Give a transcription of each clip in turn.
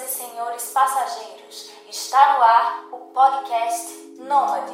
Senhoras e senhores passageiros, está no ar o podcast Nômade.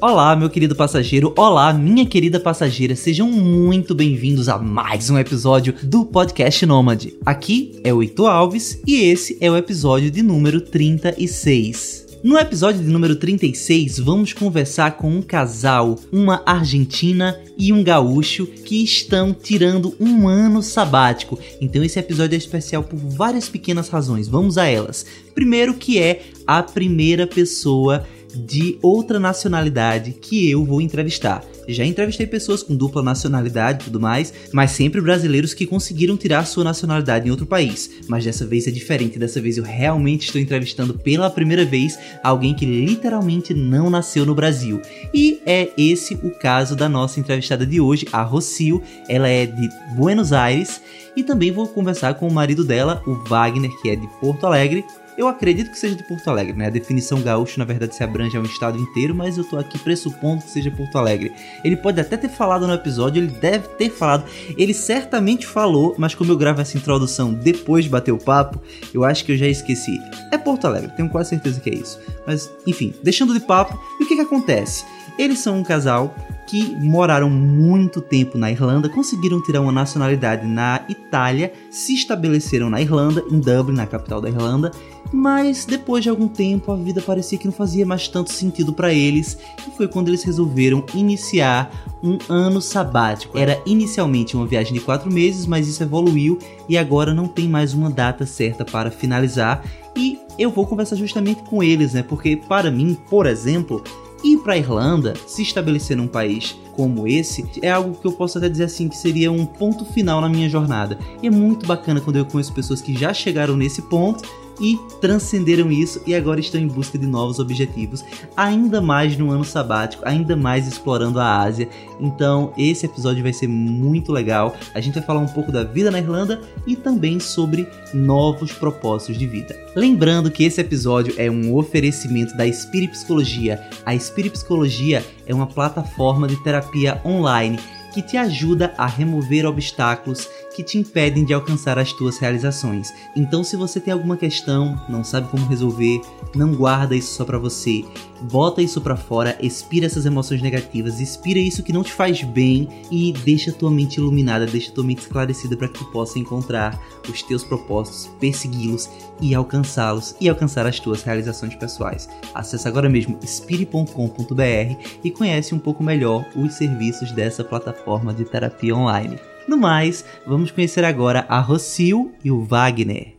Olá, meu querido passageiro, olá, minha querida passageira, sejam muito bem-vindos a mais um episódio do podcast Nômade. Aqui é o Heitor Alves e esse é o episódio de número 36. No episódio de número 36, vamos conversar com um casal, uma argentina e um gaúcho, que estão tirando um ano sabático. Então esse episódio é especial por várias pequenas razões. Vamos a elas. Primeiro que é a primeira pessoa de outra nacionalidade que eu vou entrevistar. Já entrevistei pessoas com dupla nacionalidade e tudo mais, mas sempre brasileiros que conseguiram tirar sua nacionalidade em outro país. Mas dessa vez é diferente, dessa vez eu realmente estou entrevistando pela primeira vez alguém que literalmente não nasceu no Brasil. E é esse o caso da nossa entrevistada de hoje, a Rocio. Ela é de Buenos Aires e também vou conversar com o marido dela, o Wagner, que é de Porto Alegre, eu acredito que seja de Porto Alegre, né? A definição gaúcho, na verdade, se abrange ao estado inteiro, mas eu tô aqui pressupondo que seja Porto Alegre. Ele pode até ter falado no episódio, ele deve ter falado, ele certamente falou, mas como eu gravo essa introdução depois de bater o papo, eu acho que eu já esqueci. É Porto Alegre, tenho quase certeza que é isso. Mas, enfim, deixando de papo, e o que que acontece? Eles são um casal que moraram muito tempo na Irlanda, conseguiram tirar uma nacionalidade na Itália, se estabeleceram na Irlanda, em Dublin, na capital da Irlanda, mas depois de algum tempo a vida parecia que não fazia mais tanto sentido para eles e foi quando eles resolveram iniciar um ano sabático. Era inicialmente uma viagem de quatro meses, mas isso evoluiu e agora não tem mais uma data certa para finalizar. E eu vou conversar justamente com eles, né? Porque para mim, por exemplo, Ir para Irlanda, se estabelecer num país como esse, é algo que eu posso até dizer assim que seria um ponto final na minha jornada. E é muito bacana quando eu conheço pessoas que já chegaram nesse ponto e transcenderam isso e agora estão em busca de novos objetivos, ainda mais no ano sabático, ainda mais explorando a Ásia. Então, esse episódio vai ser muito legal. A gente vai falar um pouco da vida na Irlanda e também sobre novos propósitos de vida. Lembrando que esse episódio é um oferecimento da Spirit Psicologia. A Spirit Psicologia é uma plataforma de terapia online que te ajuda a remover obstáculos que te impedem de alcançar as tuas realizações. Então, se você tem alguma questão, não sabe como resolver, não guarda isso só para você. Bota isso para fora, expira essas emoções negativas, expira isso que não te faz bem e deixa tua mente iluminada, deixa tua mente esclarecida para que tu possa encontrar os teus propósitos, persegui-los e alcançá-los e alcançar as tuas realizações pessoais. Acesse agora mesmo spire.com.br e conhece um pouco melhor os serviços dessa plataforma de terapia online. No mais, vamos conhecer agora a Rocio e o Wagner.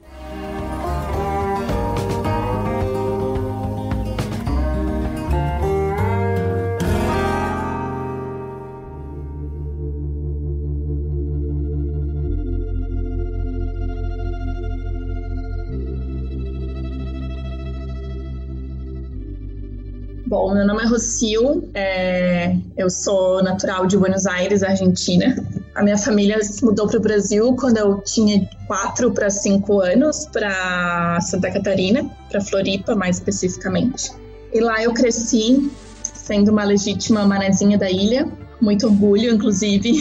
Bom, meu nome é Rocio, é, eu sou natural de Buenos Aires, Argentina. A minha família se mudou para o Brasil quando eu tinha 4 para 5 anos, para Santa Catarina, para Floripa mais especificamente. E lá eu cresci sendo uma legítima manezinha da ilha, muito orgulho, inclusive.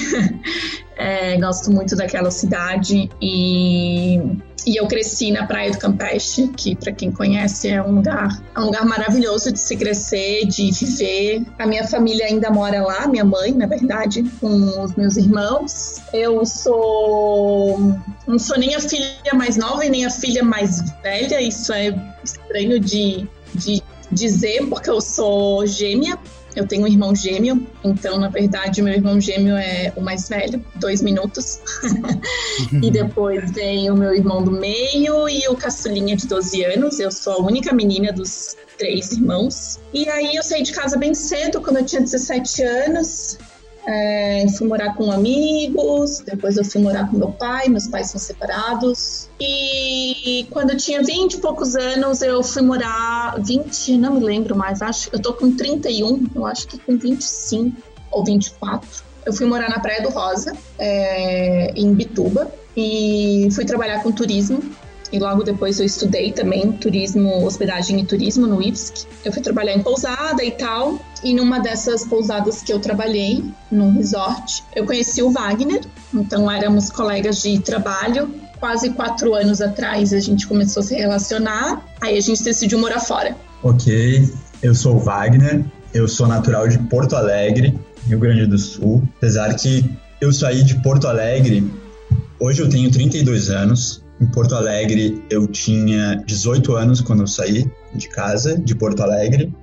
é, gosto muito daquela cidade e e eu cresci na Praia do Campeche, que para quem conhece é um lugar, é um lugar maravilhoso de se crescer, de viver. A minha família ainda mora lá, minha mãe, na verdade, com os meus irmãos. Eu sou não sou nem a filha mais nova e nem a filha mais velha, isso é estranho de, de dizer porque eu sou gêmea. Eu tenho um irmão gêmeo, então, na verdade, meu irmão gêmeo é o mais velho, dois minutos. e depois vem o meu irmão do meio e o caçulinha de 12 anos. Eu sou a única menina dos três irmãos. E aí eu saí de casa bem cedo, quando eu tinha 17 anos. É, fui morar com amigos, depois eu fui morar com meu pai, meus pais são separados. E quando eu tinha 20 e poucos anos, eu fui morar. 20, não me lembro mais, acho. Eu tô com 31, eu acho que com 25 ou 24. Eu fui morar na Praia do Rosa, é, em Bituba, e fui trabalhar com turismo e logo depois eu estudei também turismo, hospedagem e turismo no IFSC. Eu fui trabalhar em pousada e tal, e numa dessas pousadas que eu trabalhei, num resort, eu conheci o Wagner, então éramos colegas de trabalho quase quatro anos atrás a gente começou a se relacionar, aí a gente decidiu morar fora. Ok, eu sou o Wagner, eu sou natural de Porto Alegre, Rio Grande do Sul. Apesar que eu saí de Porto Alegre, hoje eu tenho 32 anos. Em Porto Alegre eu tinha 18 anos quando eu saí de casa, de Porto Alegre.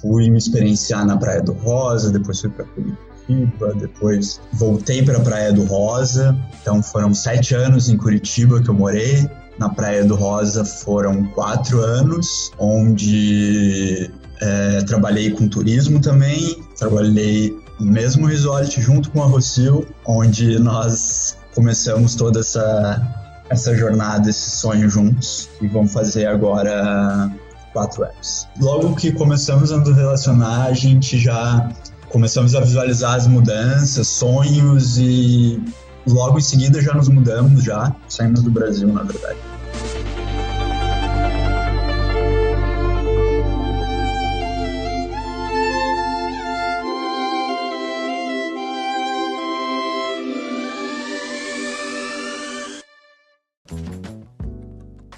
Fui me experienciar na Praia do Rosa, depois fui para Curitiba, depois voltei para Praia do Rosa. Então foram sete anos em Curitiba que eu morei. Na Praia do Rosa foram quatro anos, onde é, trabalhei com turismo também, trabalhei no mesmo resort junto com a Rocio, onde nós começamos toda essa, essa jornada, esse sonho juntos, e vamos fazer agora quatro apps. Logo que começamos a nos relacionar, a gente já começamos a visualizar as mudanças, sonhos e logo em seguida já nos mudamos já, saímos do Brasil, na verdade.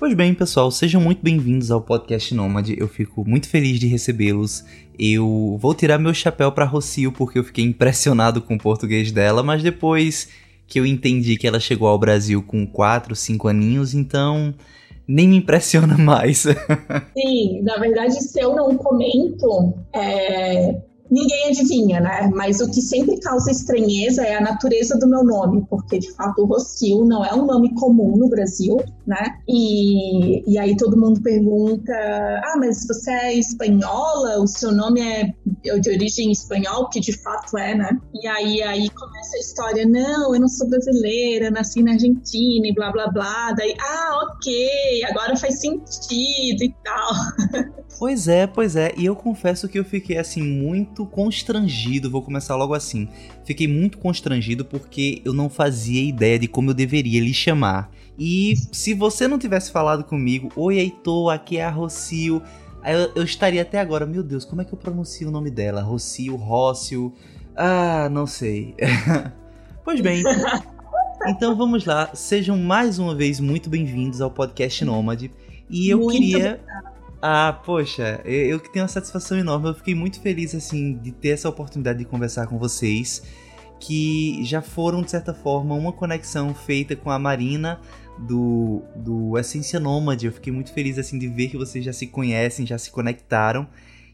Pois bem, pessoal, sejam muito bem-vindos ao podcast Nômade. Eu fico muito feliz de recebê-los. Eu vou tirar meu chapéu para Rocio porque eu fiquei impressionado com o português dela, mas depois que eu entendi que ela chegou ao Brasil com 4, 5 aninhos, então nem me impressiona mais. Sim, na verdade, se eu não comento, é, ninguém adivinha, né? Mas o que sempre causa estranheza é a natureza do meu nome, porque de fato o Rocio não é um nome comum no Brasil, né? E, e aí todo mundo pergunta: ah, mas você é espanhola? O seu nome é de origem espanhol, que de fato é, né? E aí, aí começa a história: não, eu não sou brasileira, nasci na Argentina e blá blá blá. Daí, ah, ok, agora faz sentido e tal. Pois é, pois é. E eu confesso que eu fiquei assim muito constrangido. Vou começar logo assim. Fiquei muito constrangido porque eu não fazia ideia de como eu deveria lhe chamar. E se você não tivesse falado comigo, oi Heitor, aqui é a Rocio. Eu, eu estaria até agora, meu Deus, como é que eu pronuncio o nome dela? Rocio, Rócio. Ah, não sei. pois bem. Então vamos lá, sejam mais uma vez muito bem-vindos ao podcast Nômade. E eu muito queria. Ah, poxa, eu que tenho uma satisfação enorme. Eu fiquei muito feliz, assim, de ter essa oportunidade de conversar com vocês, que já foram, de certa forma, uma conexão feita com a Marina do, do Essência Nômade. Eu fiquei muito feliz, assim, de ver que vocês já se conhecem, já se conectaram.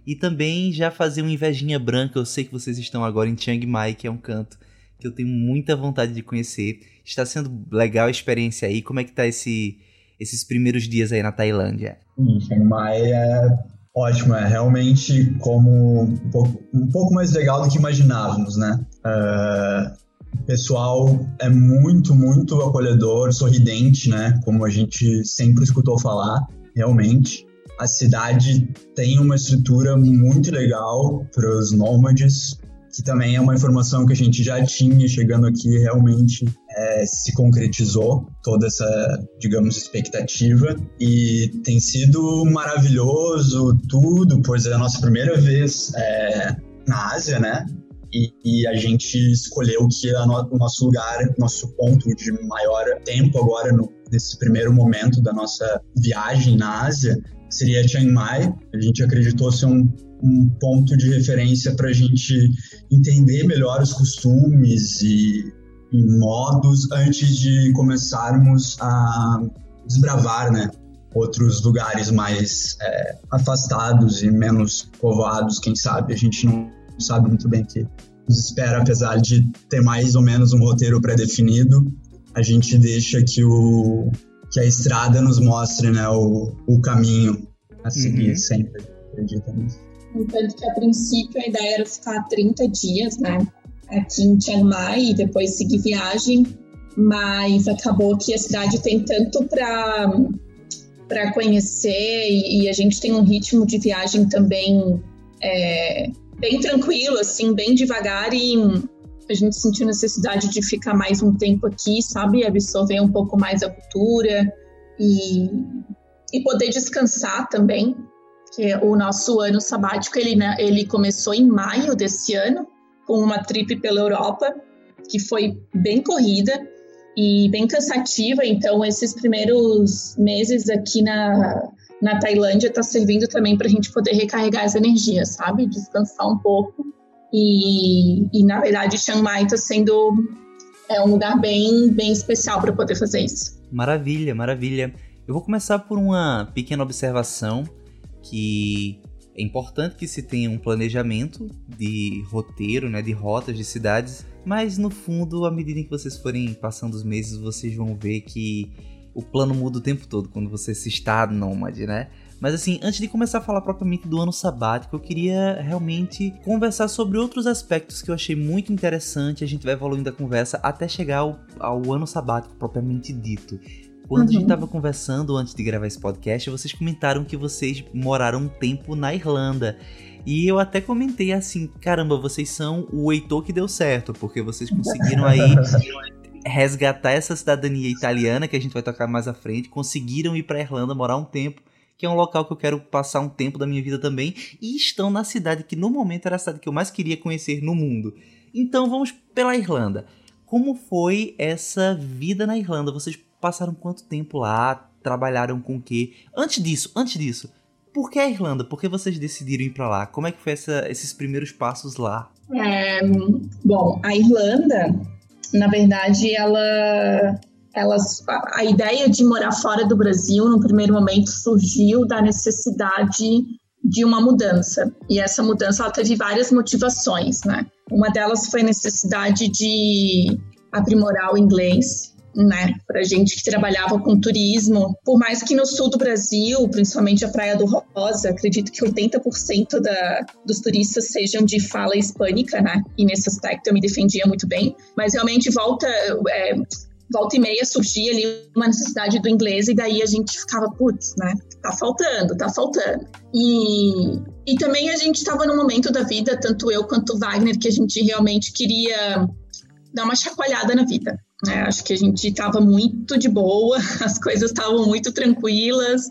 E também já fazer uma invejinha branca. Eu sei que vocês estão agora em Chiang Mai, que é um canto que eu tenho muita vontade de conhecer. Está sendo legal a experiência aí. Como é que tá esse esses primeiros dias aí na Tailândia? Chiang Mai é ótimo, é realmente como um pouco, um pouco mais legal do que imaginávamos, né? Uh, o pessoal é muito, muito acolhedor, sorridente, né? Como a gente sempre escutou falar, realmente. A cidade tem uma estrutura muito legal para os nômades, que também é uma informação que a gente já tinha chegando aqui, realmente é, se concretizou toda essa, digamos, expectativa e tem sido maravilhoso tudo, pois é a nossa primeira vez é, na Ásia, né? E, e, a gente escolheu que no, o nosso lugar, nosso ponto de maior tempo agora, no, nesse primeiro momento da nossa viagem na Ásia, seria Chiang Mai. A gente acreditou ser um, um ponto de referência para a gente entender melhor os costumes e, e, modos antes de começarmos a desbravar, né? Outros lugares mais é, afastados e menos povoados, quem sabe. A gente não sabe muito bem o que nos espera, apesar de ter mais ou menos um roteiro pré-definido. A gente deixa que, o, que a estrada nos mostre né, o, o caminho a seguir uhum. sempre. Acredita nisso. Entanto que a princípio a ideia era ficar 30 dias, né? Aqui em Chiang Mai e depois seguir viagem, mas acabou que a cidade tem tanto para para conhecer e, e, a gente tem um ritmo de viagem também é, bem tranquilo, assim, bem devagar e a gente sentiu necessidade de ficar mais um tempo aqui, sabe, absorver um pouco mais a cultura e, e poder descansar também que o nosso ano sabático ele, né, ele começou em maio desse ano com uma trip pela Europa que foi bem corrida e bem cansativa. Então, esses primeiros meses aqui na, na Tailândia está servindo também para a gente poder recarregar as energias, sabe? Descansar um pouco. E, e na verdade, Chiang Mai está sendo é um lugar bem, bem especial para poder fazer isso. Maravilha, maravilha. Eu vou começar por uma pequena observação que é importante que se tenha um planejamento de roteiro, né, de rotas de cidades, mas no fundo, à medida que vocês forem passando os meses, vocês vão ver que o plano muda o tempo todo quando você se está nômade, né? Mas assim, antes de começar a falar propriamente do ano sabático, eu queria realmente conversar sobre outros aspectos que eu achei muito interessante. A gente vai evoluindo a conversa até chegar ao, ao ano sabático propriamente dito. Quando uhum. a gente estava uhum. conversando antes de gravar esse podcast, vocês comentaram que vocês moraram um tempo na Irlanda. E eu até comentei assim: caramba, vocês são o Heitor que deu certo, porque vocês conseguiram aí resgatar essa cidadania italiana que a gente vai tocar mais à frente, conseguiram ir para Irlanda morar um tempo que é um local que eu quero passar um tempo da minha vida também, e estão na cidade que no momento era a cidade que eu mais queria conhecer no mundo. Então vamos pela Irlanda. Como foi essa vida na Irlanda? Vocês passaram quanto tempo lá? Trabalharam com o quê? Antes disso, antes disso, por que a Irlanda? Por que vocês decidiram ir para lá? Como é que foi essa, esses primeiros passos lá? É, bom, a Irlanda, na verdade, ela elas, a, ideia de morar fora do Brasil, no primeiro momento, surgiu da necessidade de uma mudança. E essa mudança ela teve várias motivações, né? Uma delas foi a necessidade de aprimorar o inglês, né? Para gente que trabalhava com turismo. Por mais que no sul do Brasil, principalmente a Praia do Rosa, acredito que 80% da, dos turistas sejam de fala hispânica, né? E nesse aspecto eu me defendia muito bem. Mas realmente volta. É, volta e meia surgia ali uma necessidade do inglês e daí a gente ficava, putz, né? Tá faltando, tá faltando. E, e também a gente estava num momento da vida, tanto eu quanto o Wagner, que a gente realmente queria dar uma chacoalhada na vida. Né? Acho que a gente estava muito de boa, as coisas estavam muito tranquilas,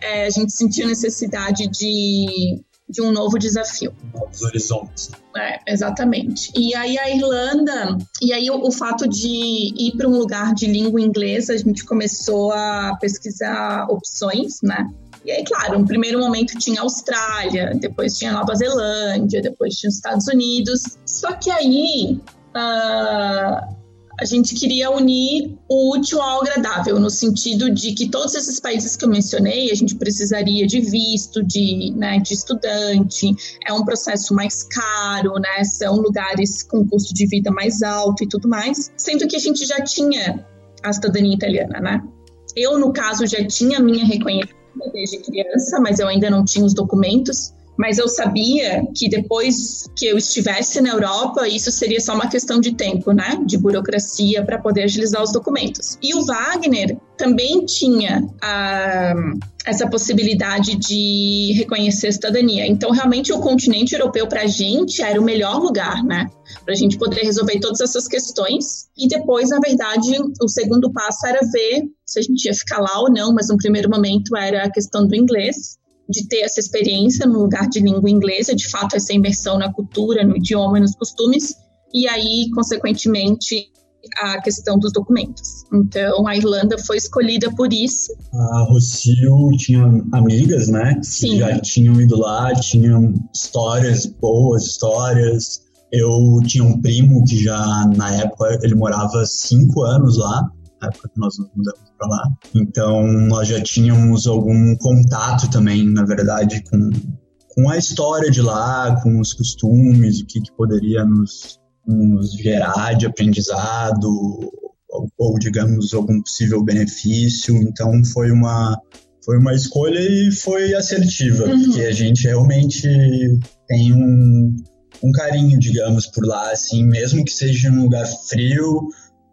é, a gente sentia necessidade de de um novo desafio. Novos horizontes. É, exatamente. E aí a Irlanda, e aí o, o fato de ir para um lugar de língua inglesa, a gente começou a pesquisar opções, né? E aí, claro, no primeiro momento tinha Austrália, depois tinha Nova Zelândia, depois tinha os Estados Unidos. Só que aí uh, a gente queria unir o útil ao agradável, no sentido de que todos esses países que eu mencionei, a gente precisaria de visto, de, né, de estudante, é um processo mais caro, né, são lugares com custo de vida mais alto e tudo mais, sendo que a gente já tinha a cidadania italiana, né? Eu, no caso, já tinha minha reconhecida desde criança, mas eu ainda não tinha os documentos mas eu sabia que depois que eu estivesse na Europa, isso seria só uma questão de tempo, né? De burocracia para poder agilizar os documentos. E o Wagner também tinha a, essa possibilidade de reconhecer a cidadania. Então, realmente, o continente europeu para a gente era o melhor lugar, né? Para a gente poder resolver todas essas questões. E depois, na verdade, o segundo passo era ver se a gente ia ficar lá ou não, mas no primeiro momento era a questão do inglês de ter essa experiência no lugar de língua inglesa, de fato essa imersão na cultura, no idioma e nos costumes, e aí, consequentemente, a questão dos documentos. Então, a Irlanda foi escolhida por isso. A Rocio tinha amigas, né? Sim. Que já tinham ido lá, tinham histórias, boas histórias. Eu tinha um primo que já, na época, ele morava cinco anos lá na época que nós nos mudamos para lá. Então, nós já tínhamos algum contato também, na verdade, com, com a história de lá, com os costumes, o que, que poderia nos, nos gerar de aprendizado, ou, ou, digamos, algum possível benefício. Então, foi uma. Foi uma escolha e foi assertiva, uhum. porque a gente realmente tem um, um carinho, digamos, por lá, assim, mesmo que seja um lugar frio,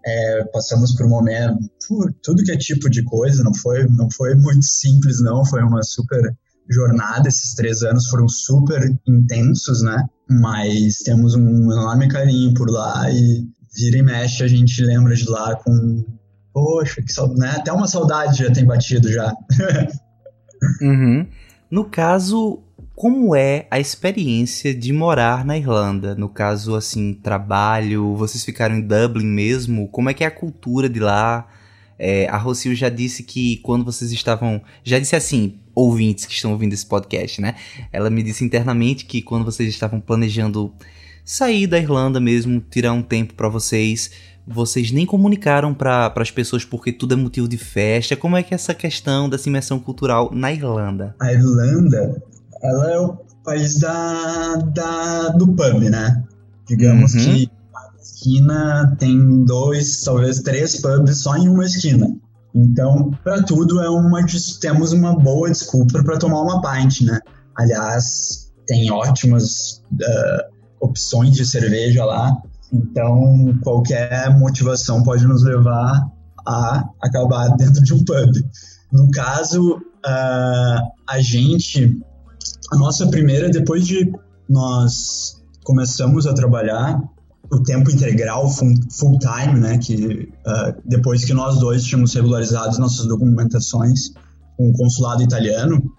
é, passamos por um momento, por tudo que é tipo de coisa, não foi, não foi muito simples, não, foi uma super jornada, esses três anos foram super intensos, né? Mas temos um enorme carinho por lá e vira e mexe a gente lembra de lá com, poxa, que saudade, né? Até uma saudade já tem batido já. uhum. No caso, como é a experiência de morar na Irlanda? No caso, assim, trabalho, vocês ficaram em Dublin mesmo? Como é que é a cultura de lá? É, a Rocio já disse que quando vocês estavam. Já disse assim, ouvintes que estão ouvindo esse podcast, né? Ela me disse internamente que quando vocês estavam planejando sair da Irlanda mesmo, tirar um tempo para vocês, vocês nem comunicaram para as pessoas porque tudo é motivo de festa. Como é que é essa questão dessa imersão cultural na Irlanda? A Irlanda, ela é o país da, da do pub, né? Digamos uhum. que a esquina tem dois, talvez três pubs só em uma esquina. Então, para tudo é uma temos uma boa desculpa para tomar uma pint, né? Aliás, tem ótimas uh, opções de cerveja lá. Então, qualquer motivação pode nos levar a acabar dentro de um pub. No caso, uh, a gente, a nossa primeira, depois de nós começamos a trabalhar, o tempo integral, full, time, né? Que uh, depois que nós dois tínhamos regularizado nossas documentações com o consulado italiano,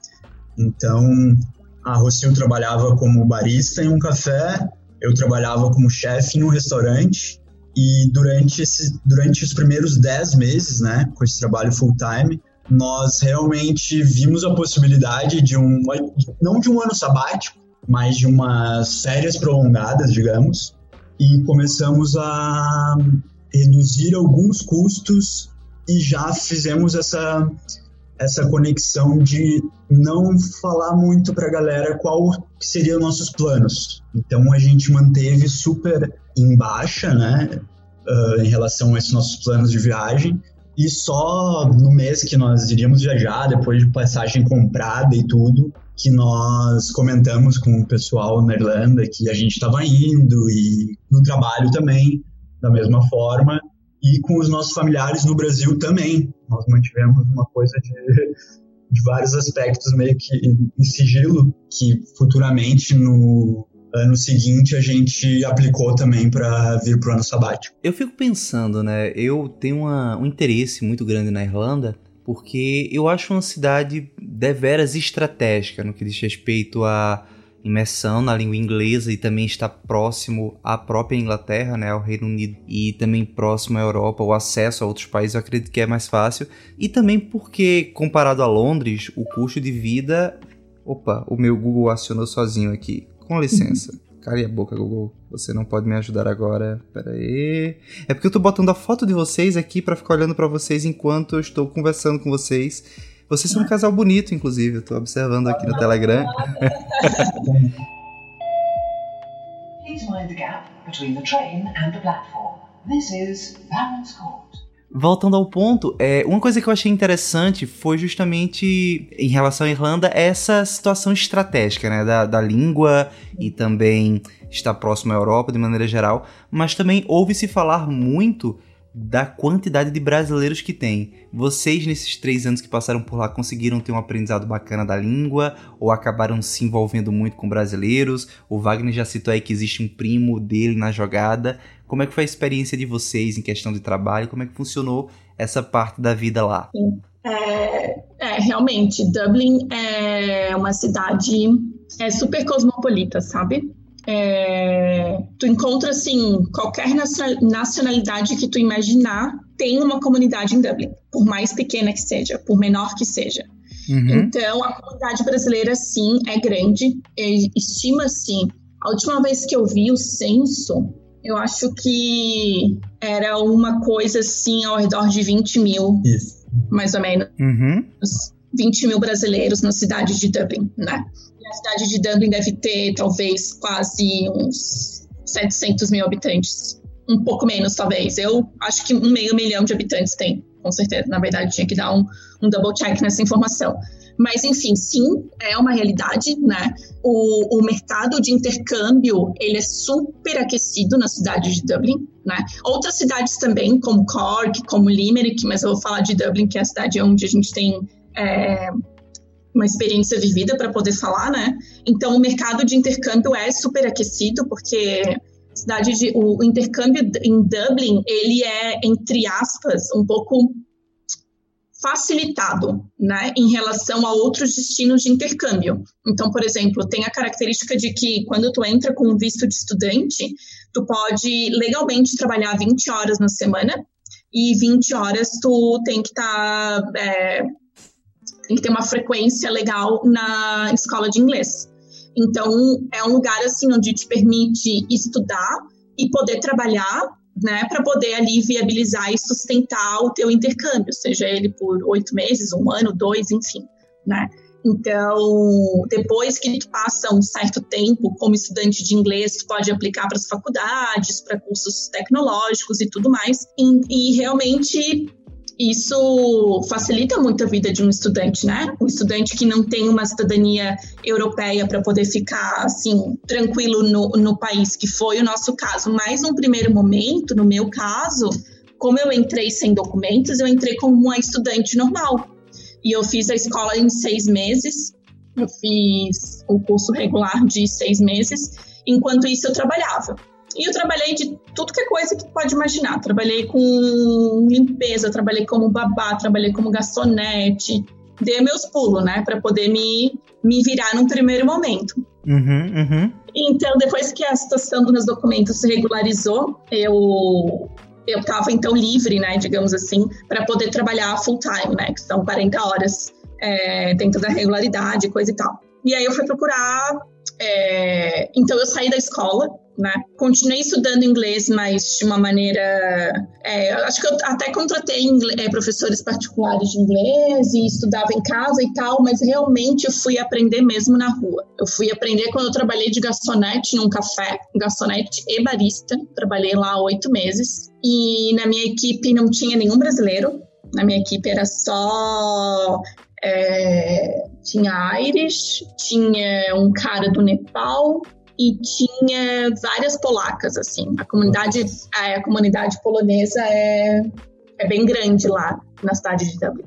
então a Rocio trabalhava como barista em um café, eu trabalhava como chefe em um restaurante e durante esse, durante os primeiros dez meses, né, com esse trabalho full time, nós realmente vimos a possibilidade de um não de um ano sabático, mas de umas férias prolongadas, digamos, e começamos a reduzir alguns custos e já fizemos essa essa conexão de não falar muito para a galera qual seriam nossos planos. Então a gente manteve super em baixa, né, uh, em relação a esses nossos planos de viagem. E só no mês que nós iríamos viajar, depois de passagem comprada e tudo, que nós comentamos com o pessoal na Irlanda que a gente estava indo e no trabalho também, da mesma forma, e com os nossos familiares no Brasil também. Nós mantivemos uma coisa de, de vários aspectos meio que em sigilo, que futuramente no ano seguinte a gente aplicou também para vir para o ano sabático. Eu fico pensando, né? Eu tenho uma, um interesse muito grande na Irlanda porque eu acho uma cidade deveras estratégica no que diz respeito à imersão na língua inglesa e também está próximo à própria Inglaterra, né, ao Reino Unido e também próximo à Europa, o acesso a outros países eu acredito que é mais fácil e também porque comparado a Londres, o custo de vida, opa, o meu Google acionou sozinho aqui. Com licença. Cale a boca, Google. Você não pode me ajudar agora. Pera aí. É porque eu tô botando a foto de vocês aqui para ficar olhando para vocês enquanto eu estou conversando com vocês. Vocês são um casal bonito, inclusive. Eu tô observando aqui no Telegram. Please mind the gap between the train and the platform. This is Barons Court. Voltando ao ponto, é, uma coisa que eu achei interessante foi justamente em relação à Irlanda essa situação estratégica, né, da, da língua e também estar próximo à Europa de maneira geral, mas também ouve-se falar muito da quantidade de brasileiros que tem. Vocês, nesses três anos que passaram por lá, conseguiram ter um aprendizado bacana da língua ou acabaram se envolvendo muito com brasileiros? O Wagner já citou aí que existe um primo dele na jogada. Como é que foi a experiência de vocês em questão de trabalho? Como é que funcionou essa parte da vida lá? É, é, realmente, Dublin é uma cidade é super cosmopolita, sabe? É, tu encontra, assim, qualquer nacionalidade que tu imaginar tem uma comunidade em Dublin, por mais pequena que seja, por menor que seja. Uhum. Então, a comunidade brasileira, sim, é grande. Estima-se, a última vez que eu vi o censo, eu acho que era uma coisa, assim, ao redor de 20 mil, Isso. mais ou menos. Uhum. 20 mil brasileiros na cidade de Dublin, né? A cidade de Dublin deve ter talvez quase uns 700 mil habitantes. Um pouco menos, talvez. Eu acho que um meio milhão de habitantes tem, com certeza. Na verdade, tinha que dar um, um double check nessa informação. Mas, enfim, sim, é uma realidade, né? O, o mercado de intercâmbio, ele é super aquecido na cidade de Dublin, né? Outras cidades também, como Cork, como Limerick, mas eu vou falar de Dublin, que é a cidade onde a gente tem é, uma experiência vivida para poder falar, né? Então o mercado de intercâmbio é super aquecido porque cidade de o, intercâmbio em Dublin ele é entre aspas um pouco facilitado, né, em relação a outros destinos de intercâmbio. Então, por exemplo, tem a característica de que quando tu entra com um visto de estudante, tu pode legalmente trabalhar 20 horas na semana e 20 horas tu tem que estar tá, é, tem que ter uma frequência legal na escola de inglês. Então, é um lugar assim onde te permite estudar e poder trabalhar né, para poder ali viabilizar e sustentar o teu intercâmbio, seja ele por oito meses, um ano, dois, enfim, né? Então, depois que tu passa um certo tempo como estudante de inglês, tu pode aplicar para as faculdades, para cursos tecnológicos e tudo mais, e, e realmente isso facilita muito a vida de um estudante, né? Um estudante que não tem uma cidadania europeia para poder ficar assim tranquilo no, no país, que foi o nosso caso. Mas num primeiro momento, no meu caso, como eu entrei sem documentos, eu entrei como uma estudante normal. E eu fiz a escola em seis meses. Eu fiz o curso regular de seis meses. Enquanto isso, eu trabalhava. E eu trabalhei de tudo que é coisa que tu pode imaginar. Trabalhei com limpeza, trabalhei como babá, trabalhei como garçonete. Dei meus pulos, né? Para poder me, me virar num primeiro momento. Uhum, uhum. Então, depois que a situação dos meus documentos se regularizou, eu eu estava então livre, né, digamos assim, para poder trabalhar full time, né, que são 40 horas é, dentro da regularidade, coisa e tal. E aí eu fui procurar. É, então eu saí da escola, né? Continuei estudando inglês, mas de uma maneira. É, acho que eu até contratei inglês, é, professores particulares de inglês e estudava em casa e tal, mas realmente eu fui aprender mesmo na rua. Eu fui aprender quando eu trabalhei de garçonete num café, garçonete e barista. Trabalhei lá oito meses e na minha equipe não tinha nenhum brasileiro. Na minha equipe era só é, tinha Irish, tinha um cara do Nepal, e tinha várias polacas, assim. A comunidade, a, comunidade polonesa é, é bem grande lá na cidade de Dublin.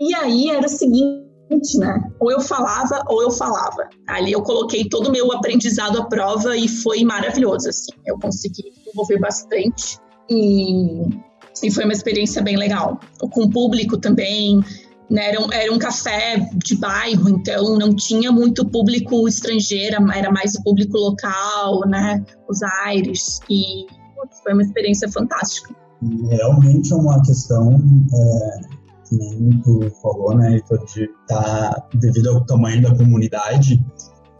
E aí era o seguinte, né? Ou eu falava ou eu falava. Ali eu coloquei todo o meu aprendizado à prova e foi maravilhoso, assim. Eu consegui desenvolver bastante e, e foi uma experiência bem legal. Com o público também, né, era, um, era um café de bairro, então não tinha muito público estrangeiro, era mais o público local, né? Os aires. E putz, foi uma experiência fantástica. Realmente é uma questão, é, que nem tu falou, né, de tá, devido ao tamanho da comunidade,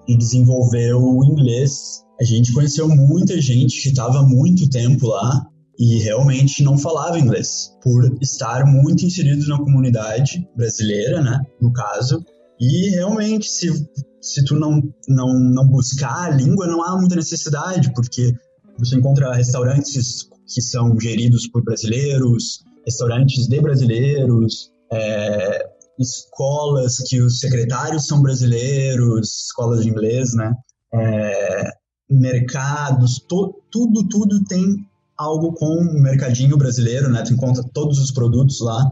e desenvolver o inglês. A gente conheceu muita gente que estava muito tempo lá e realmente não falava inglês, por estar muito inserido na comunidade brasileira, né, no caso. E realmente, se, se tu não, não, não buscar a língua, não há muita necessidade, porque você encontra restaurantes que são geridos por brasileiros, restaurantes de brasileiros, é, escolas que os secretários são brasileiros, escolas de inglês, né? É, mercados, to, tudo, tudo tem algo com o mercadinho brasileiro, né? Tu encontra todos os produtos lá.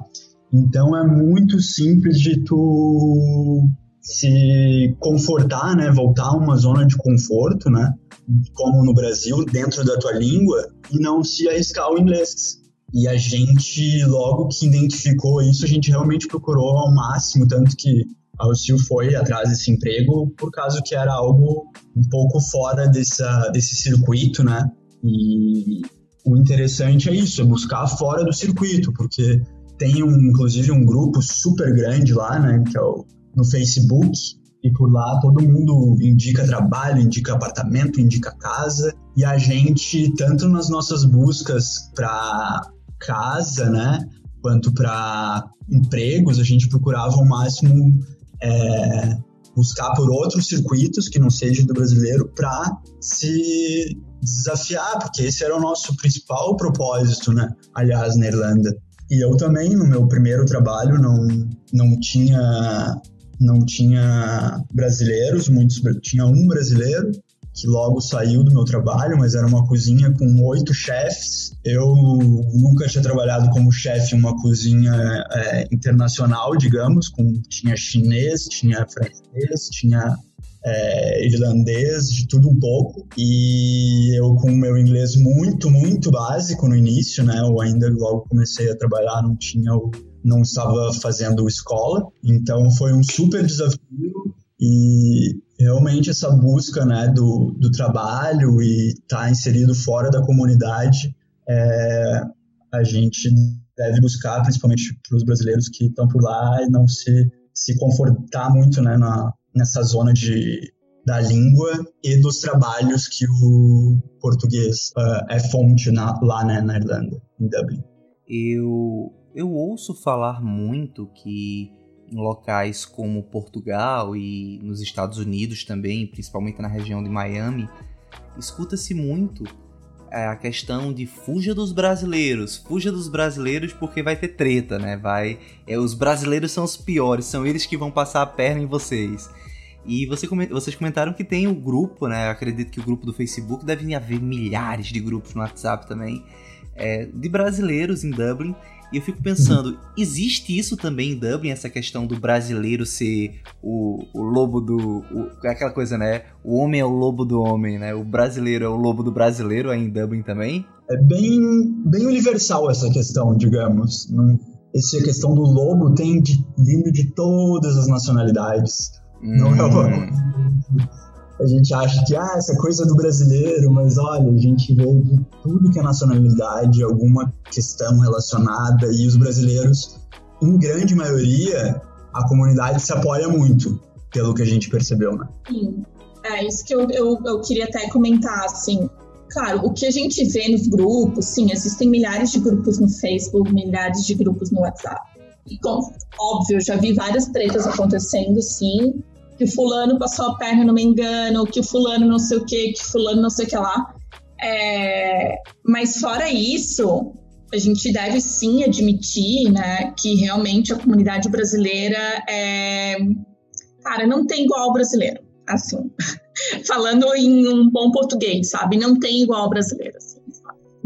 Então é muito simples de tu se confortar, né? Voltar a uma zona de conforto, né? Como no Brasil, dentro da tua língua, e não se arriscar o inglês. E a gente, logo que identificou isso, a gente realmente procurou ao máximo, tanto que a Lucil foi atrás desse emprego por causa que era algo um pouco fora dessa, desse circuito, né? E o interessante é isso, é buscar fora do circuito, porque tem um, inclusive um grupo super grande lá, né, que é o, no Facebook, e por lá todo mundo indica trabalho, indica apartamento, indica casa, e a gente, tanto nas nossas buscas para casa, né, quanto para empregos, a gente procurava ao máximo é, buscar por outros circuitos que não seja do brasileiro para se desafiar, porque esse era o nosso principal propósito, né? Aliás, na Irlanda. E eu também, no meu primeiro trabalho, não, não tinha não tinha brasileiros, muitos tinha um brasileiro que logo saiu do meu trabalho, mas era uma cozinha com oito chefes. Eu nunca tinha trabalhado como chefe em uma cozinha é, internacional, digamos, com tinha chinês, tinha francês, tinha é, irlandês, de tudo um pouco. E eu com o meu inglês muito, muito básico no início, né? Eu ainda logo comecei a trabalhar, não tinha não estava fazendo escola. Então foi um super desafio e realmente essa busca né, do, do trabalho e estar tá inserido fora da comunidade, é, a gente deve buscar, principalmente para os brasileiros que estão por lá, e não se, se confortar muito né, na, nessa zona de, da língua e dos trabalhos que o português uh, é fonte na, lá né, na Irlanda, em Dublin. Eu, eu ouço falar muito que em locais como Portugal e nos Estados Unidos também, principalmente na região de Miami, escuta-se muito é, a questão de fuja dos brasileiros, fuja dos brasileiros porque vai ter treta, né? Vai, é, os brasileiros são os piores, são eles que vão passar a perna em vocês. E você, vocês comentaram que tem o grupo, né? Eu acredito que o grupo do Facebook deve haver milhares de grupos no WhatsApp também, é, de brasileiros em Dublin e eu fico pensando, existe isso também em Dublin, essa questão do brasileiro ser o, o lobo do. O, aquela coisa, né? O homem é o lobo do homem, né? O brasileiro é o lobo do brasileiro aí em Dublin também? É bem, bem universal essa questão, digamos. essa questão do lobo tem de, vindo de todas as nacionalidades. Não é uma a gente acha que ah, essa coisa do brasileiro, mas olha, a gente vê de tudo que é nacionalidade, alguma questão relacionada, e os brasileiros, em grande maioria, a comunidade se apoia muito, pelo que a gente percebeu, né? Sim, é isso que eu, eu, eu queria até comentar, assim, Claro, o que a gente vê nos grupos, sim, existem milhares de grupos no Facebook, milhares de grupos no WhatsApp. E, óbvio, já vi várias tretas acontecendo, sim, que o fulano passou a perna no engano, que o fulano não sei o que, que fulano não sei o que lá. É, mas fora isso, a gente deve sim admitir, né, que realmente a comunidade brasileira é, cara, não tem igual ao brasileiro, assim, falando em um bom português, sabe? Não tem igual ao brasileiro, assim,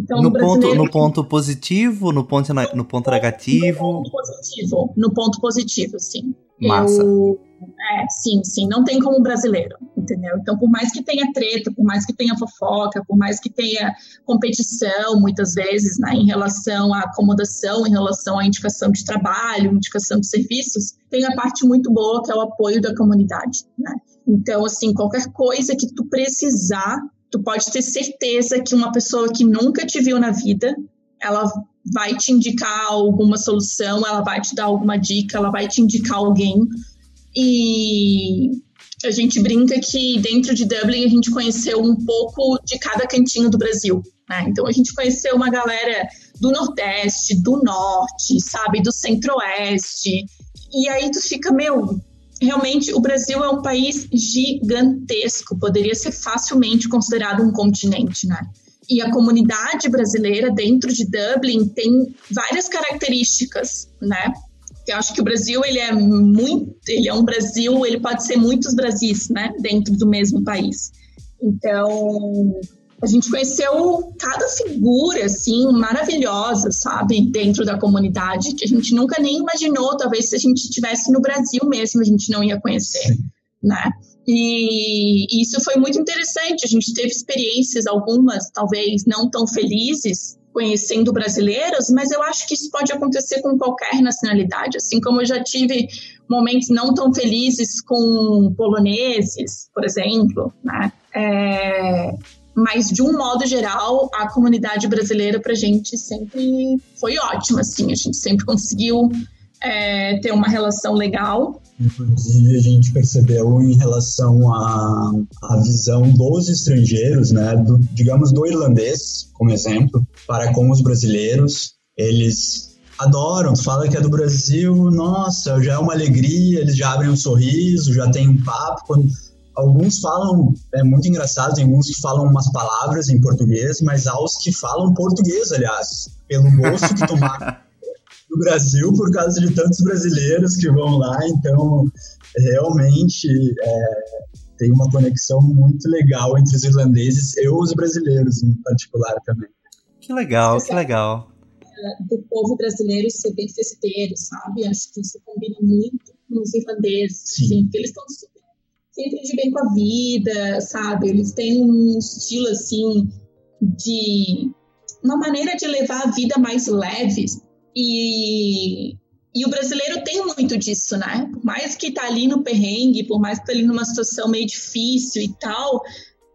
Então, no, ponto, no ponto positivo, no ponto, no ponto negativo? No ponto positivo, no ponto positivo, sim. Massa. Eu, é, sim, sim, não tem como brasileiro, entendeu? Então, por mais que tenha treta, por mais que tenha fofoca, por mais que tenha competição, muitas vezes, né, em relação à acomodação, em relação à indicação de trabalho, indicação de serviços, tem a parte muito boa que é o apoio da comunidade, né? Então, assim, qualquer coisa que tu precisar, tu pode ter certeza que uma pessoa que nunca te viu na vida, ela vai te indicar alguma solução, ela vai te dar alguma dica, ela vai te indicar alguém e a gente brinca que dentro de Dublin a gente conheceu um pouco de cada cantinho do Brasil. Né? Então a gente conheceu uma galera do Nordeste, do Norte, sabe, do Centro-Oeste. E aí tu fica, meu, realmente o Brasil é um país gigantesco, poderia ser facilmente considerado um continente, né? E a comunidade brasileira dentro de Dublin tem várias características, né? Eu acho que o Brasil ele é muito, ele é um Brasil, ele pode ser muitos Brasis, né, dentro do mesmo país. Então, a gente conheceu cada figura assim maravilhosa, sabe, dentro da comunidade que a gente nunca nem imaginou, talvez se a gente estivesse no Brasil mesmo, a gente não ia conhecer, né? E isso foi muito interessante. A gente teve experiências, algumas talvez não tão felizes, conhecendo brasileiros, mas eu acho que isso pode acontecer com qualquer nacionalidade, assim como eu já tive momentos não tão felizes com poloneses, por exemplo, né? É, mas de um modo geral, a comunidade brasileira para a gente sempre foi ótima, assim, a gente sempre conseguiu é, ter uma relação legal. Inclusive, a gente percebeu em relação à, visão dos estrangeiros, né, do, digamos do irlandês, como exemplo, para com os brasileiros. Eles adoram, fala que é do Brasil, nossa, já é uma alegria, eles já abrem um sorriso, já tem um papo. Quando, alguns falam, é muito engraçado, tem alguns que falam umas palavras em português, mas há os que falam português, aliás, pelo gosto que tomaram do Brasil por causa de tantos brasileiros que vão lá, então realmente é, tem uma conexão muito legal entre os irlandeses e os brasileiros em particular também. Que legal, que legal. Do povo brasileiro ser bem festeiro, sabe? Acho que isso combina muito com os irlandeses, Sim. Assim, porque eles estão super sempre de bem com a vida, sabe? Eles têm um estilo assim de uma maneira de levar a vida mais leve e e o brasileiro tem muito disso, né? Por mais que tá ali no perrengue, por mais que tá ali numa situação meio difícil e tal,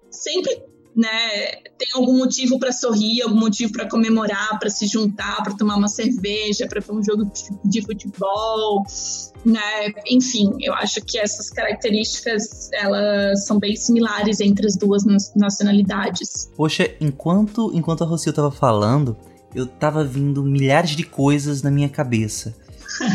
sempre né, tem algum motivo para sorrir, algum motivo para comemorar, para se juntar, para tomar uma cerveja, para ver um jogo de futebol, né? Enfim, eu acho que essas características elas são bem similares entre as duas nacionalidades. Poxa, enquanto enquanto a Rocio tava falando, eu tava vindo milhares de coisas na minha cabeça.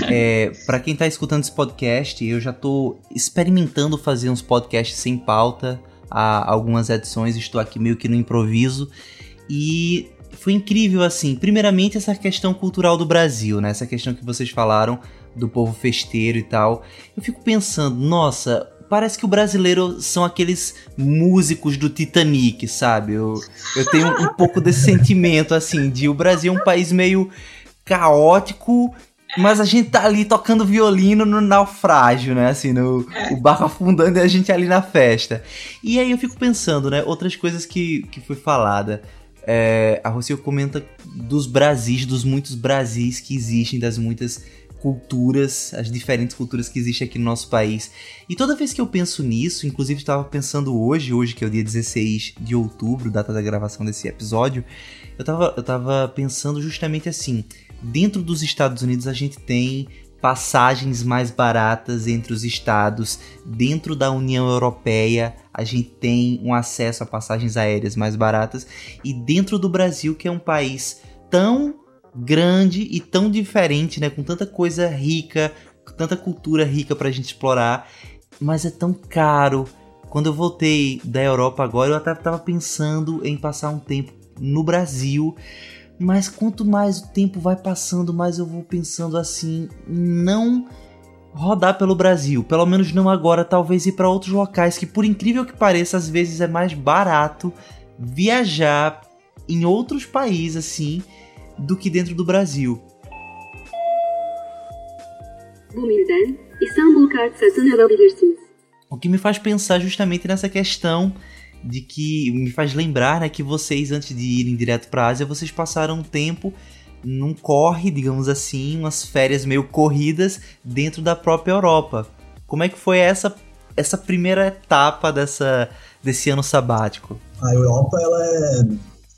É, para quem tá escutando esse podcast, eu já tô experimentando fazer uns podcasts sem pauta há algumas edições, estou aqui meio que no improviso. E foi incrível, assim. Primeiramente, essa questão cultural do Brasil, né? Essa questão que vocês falaram do povo festeiro e tal. Eu fico pensando, nossa, parece que o brasileiro são aqueles músicos do Titanic, sabe? Eu, eu tenho um pouco desse sentimento, assim, de o Brasil é um país meio caótico mas a gente tá ali tocando violino no naufrágio, né? Assim, no, o barco afundando e a gente ali na festa. E aí eu fico pensando, né? Outras coisas que, que foi falada. É, a Rocio comenta dos Brasis, dos muitos Brasis que existem, das muitas culturas, as diferentes culturas que existem aqui no nosso país. E toda vez que eu penso nisso, inclusive estava pensando hoje, hoje que é o dia 16 de outubro, data da gravação desse episódio, eu tava, eu tava pensando justamente assim, dentro dos Estados Unidos a gente tem passagens mais baratas entre os estados. Dentro da União Europeia, a gente tem um acesso a passagens aéreas mais baratas. E dentro do Brasil, que é um país tão grande e tão diferente, né, com tanta coisa rica, tanta cultura rica para a gente explorar, mas é tão caro. Quando eu voltei da Europa agora, eu até estava pensando em passar um tempo no Brasil mas quanto mais o tempo vai passando, mais eu vou pensando assim, não rodar pelo Brasil, pelo menos não agora, talvez ir para outros locais que por incrível que pareça, às vezes é mais barato viajar em outros países assim do que dentro do Brasil. O que me faz pensar justamente nessa questão de que me faz lembrar né, que vocês, antes de irem direto para a Ásia, vocês passaram um tempo num corre, digamos assim, umas férias meio corridas dentro da própria Europa. Como é que foi essa, essa primeira etapa dessa, desse ano sabático? A Europa, ela é,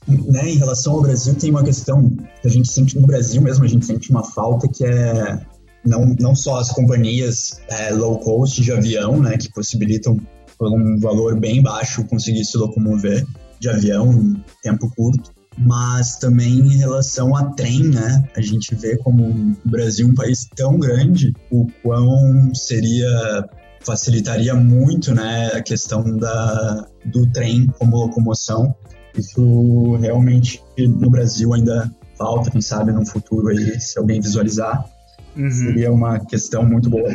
né, em relação ao Brasil, tem uma questão que a gente sente no Brasil mesmo, a gente sente uma falta que é não, não só as companhias é, low cost de avião, né, que possibilitam por um valor bem baixo, conseguir se locomover de avião em tempo curto. Mas também em relação a trem, né? A gente vê como o Brasil é um país tão grande, o quão seria facilitaria muito, né, a questão da, do trem como locomoção. Isso realmente no Brasil ainda falta, quem sabe no futuro aí, se alguém visualizar, uhum. seria uma questão muito boa,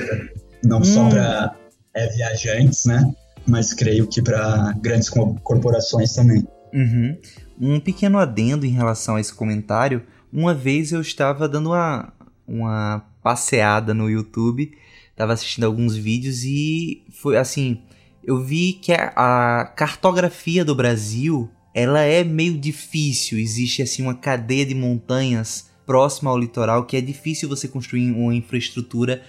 não uhum. só para é, viajantes, né, mas creio que para grandes corporações também. Uhum. Um pequeno adendo em relação a esse comentário. Uma vez eu estava dando uma, uma passeada no YouTube, estava assistindo alguns vídeos e foi assim, eu vi que a, a cartografia do Brasil ela é meio difícil. Existe assim uma cadeia de montanhas próxima ao litoral que é difícil você construir uma infraestrutura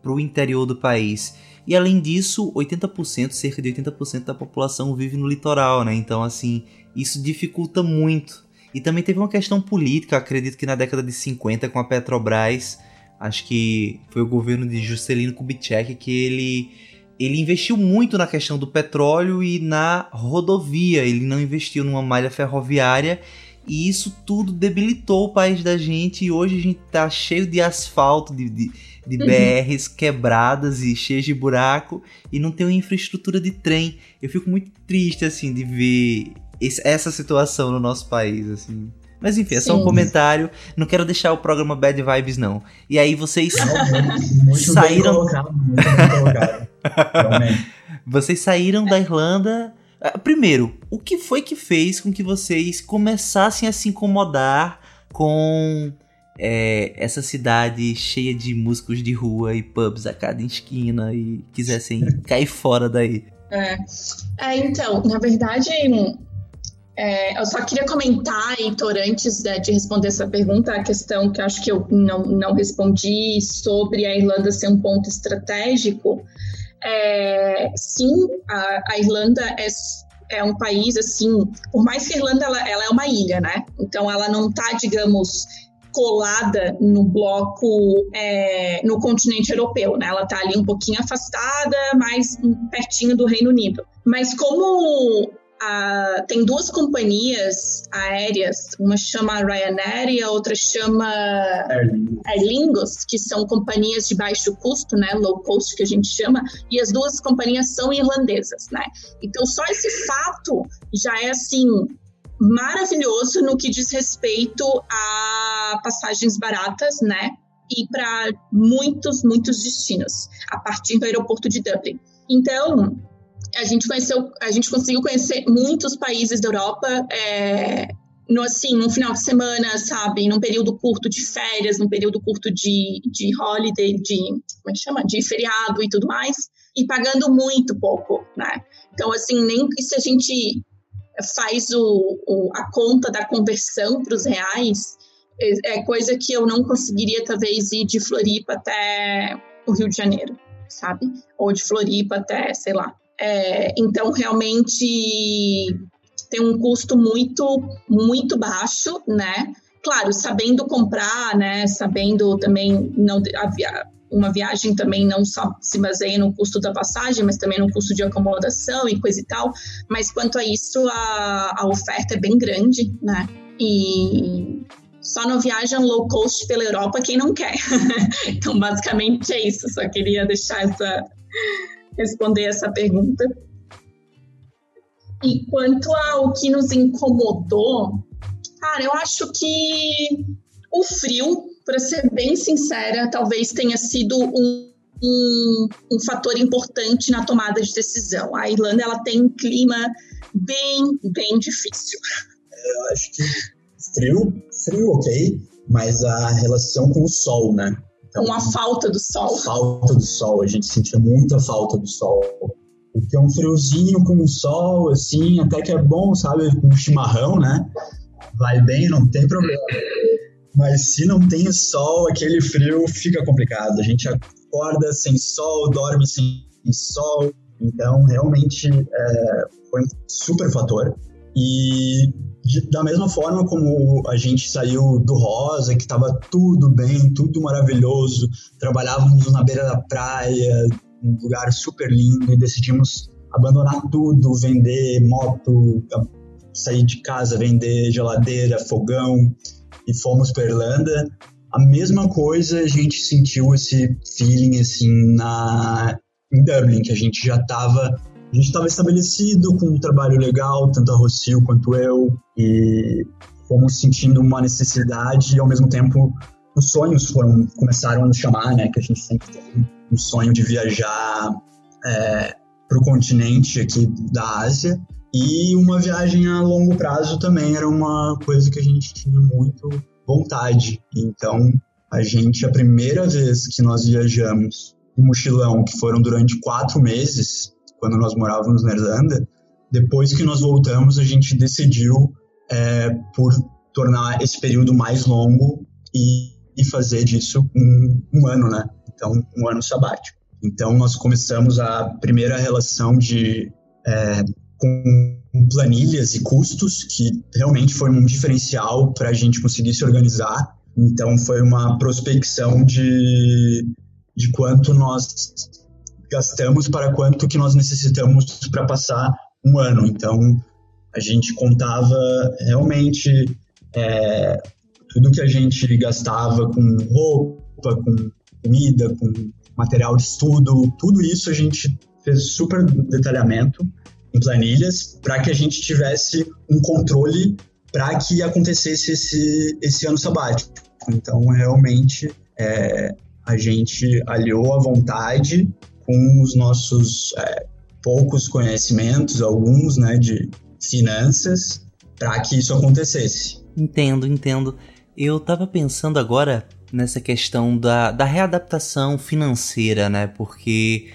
para o interior do país. E além disso, 80%, cerca de 80% da população vive no litoral, né? Então, assim, isso dificulta muito. E também teve uma questão política, acredito que na década de 50 com a Petrobras, acho que foi o governo de Juscelino Kubitschek que ele ele investiu muito na questão do petróleo e na rodovia, ele não investiu numa malha ferroviária e isso tudo debilitou o país da gente e hoje a gente tá cheio de asfalto, de, de de BRs quebradas e cheias de buraco e não tem uma infraestrutura de trem. Eu fico muito triste, assim, de ver esse, essa situação no nosso país, assim. Mas enfim, é só um comentário. Não quero deixar o programa Bad Vibes, não. E aí vocês não, muito saíram. Bem colocado, muito bem colocado. vocês saíram da Irlanda. Ah, primeiro, o que foi que fez com que vocês começassem a se incomodar com é, essa cidade cheia de músicos de rua e pubs a cada esquina e quisessem cair fora daí. É. é, então, na verdade, é, eu só queria comentar, Heitor, antes de, de responder essa pergunta, a questão que acho que eu não, não respondi sobre a Irlanda ser um ponto estratégico. É, sim, a, a Irlanda é é um país assim, por mais que a Irlanda ela, ela, é uma ilha, né? Então ela não está, digamos, colada no bloco, é, no continente europeu, né? Ela está ali um pouquinho afastada, mais pertinho do Reino Unido. Mas como tem duas companhias aéreas, uma chama Ryanair e a outra chama Aer Lingus, que são companhias de baixo custo, né, low cost que a gente chama, e as duas companhias são irlandesas, né? Então só esse fato já é assim maravilhoso no que diz respeito a passagens baratas, né? E para muitos, muitos destinos, a partir do aeroporto de Dublin. Então, a gente conheceu, a gente conseguiu conhecer muitos países da Europa é, no assim, num final de semana, sabe, num período curto de férias, num período curto de, de holiday, de como é que chama, de feriado e tudo mais, e pagando muito pouco, né? Então assim, nem se a gente faz o, o a conta da conversão para os reais, é, é coisa que eu não conseguiria talvez ir de Floripa até o Rio de Janeiro, sabe? Ou de Floripa até, sei lá, é, então, realmente tem um custo muito, muito baixo, né? Claro, sabendo comprar, né? Sabendo também não via, uma viagem também não só se baseia no custo da passagem, mas também no custo de acomodação e coisa e tal. Mas quanto a isso, a, a oferta é bem grande, né? E só não viaja low cost pela Europa quem não quer. então, basicamente é isso. Só queria deixar essa responder essa pergunta. E quanto ao que nos incomodou, cara, eu acho que o frio, para ser bem sincera, talvez tenha sido um, um, um, fator importante na tomada de decisão. A Irlanda ela tem um clima bem, bem difícil. Eu acho que frio, frio, ok, mas a relação com o sol, né? Então, a falta do sol. Falta do sol, a gente sentia muita falta do sol. Porque é um friozinho com o sol, assim, até que é bom, sabe? Com chimarrão, né? Vai bem, não tem problema. Mas se não tem sol, aquele frio fica complicado. A gente acorda sem sol, dorme sem sol. Então, realmente, é, foi um super fator. E da mesma forma como a gente saiu do Rosa, que estava tudo bem, tudo maravilhoso, trabalhávamos na beira da praia, um lugar super lindo, e decidimos abandonar tudo, vender moto, sair de casa, vender geladeira, fogão, e fomos para Irlanda. A mesma coisa a gente sentiu esse feeling assim na em Dublin, que a gente já estava a gente estava estabelecido com um trabalho legal, tanto a Rocio quanto eu, e fomos sentindo uma necessidade e ao mesmo tempo os sonhos foram começaram a nos chamar, né? Que a gente sempre tem um sonho de viajar é, para o continente aqui da Ásia e uma viagem a longo prazo também era uma coisa que a gente tinha muito vontade. Então a gente a primeira vez que nós viajamos em mochilão, que foram durante quatro meses, quando nós morávamos na Irlanda, depois que nós voltamos, a gente decidiu é, por tornar esse período mais longo e, e fazer disso um, um, ano, né? Então, um ano sabático. Então, nós começamos a primeira relação de é, com planilhas e custos, que realmente foi um diferencial para a gente conseguir se organizar. Então, foi uma prospecção de, de quanto nós gastamos para quanto que nós necessitamos para passar um ano. Então, a gente contava realmente é, tudo que a gente gastava com roupa, com comida, com material de estudo, tudo isso a gente fez super detalhamento em planilhas para que a gente tivesse um controle para que acontecesse esse, esse ano sabático. Então, realmente, é, a gente aliou a vontade com os nossos é, poucos conhecimentos, alguns, né, de finanças, para que isso acontecesse. Entendo, entendo. Eu tava pensando agora nessa questão da, da readaptação financeira, né? Porque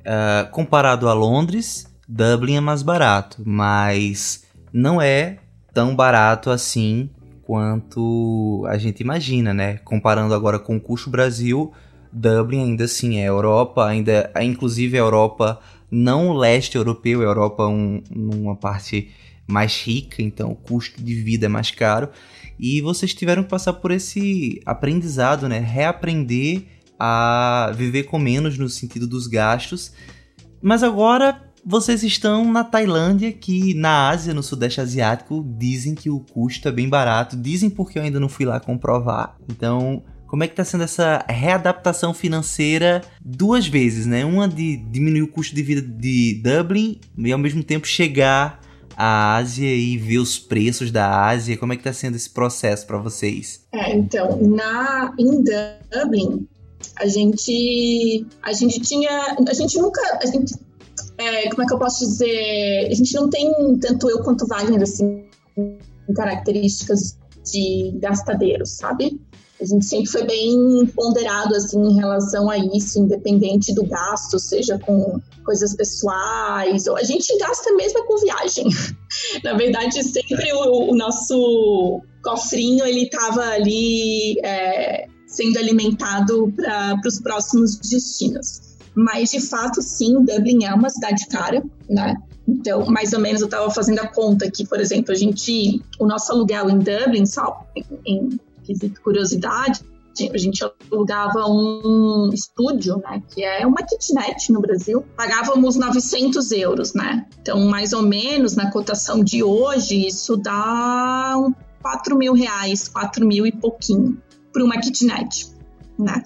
uh, comparado a Londres, Dublin é mais barato, mas não é tão barato assim quanto a gente imagina, né? Comparando agora com o custo Brasil, Dublin ainda assim é Europa, ainda é inclusive a Europa não leste europeu, a Europa um, uma parte mais rica, então o custo de vida é mais caro. E vocês tiveram que passar por esse aprendizado, né? Reaprender a viver com menos no sentido dos gastos. Mas agora vocês estão na Tailândia, que na Ásia, no Sudeste Asiático, dizem que o custo é bem barato. Dizem porque eu ainda não fui lá comprovar. Então, como é que está sendo essa readaptação financeira duas vezes, né? Uma de diminuir o custo de vida de Dublin e ao mesmo tempo chegar à Ásia e ver os preços da Ásia. Como é que está sendo esse processo para vocês? É, então, na em Dublin, a gente a gente tinha a gente nunca a gente é, como é que eu posso dizer? A gente não tem tanto eu quanto Wagner assim características de gastadeiros, sabe? A gente sempre foi bem ponderado assim em relação a isso, independente do gasto, seja com coisas pessoais, ou a gente gasta mesmo com viagem. Na verdade, sempre o, o nosso cofrinho ele estava ali é, sendo alimentado para os próximos destinos. Mas de fato, sim, Dublin é uma cidade cara, né? Então, mais ou menos eu estava fazendo a conta que, por exemplo, a gente, o nosso aluguel em Dublin, só em quesito curiosidade, a gente alugava um estúdio, né, que é uma kitnet no Brasil, pagávamos 900 euros, né? Então, mais ou menos, na cotação de hoje, isso dá 4 mil reais, 4 mil e pouquinho, para uma kitnet, né?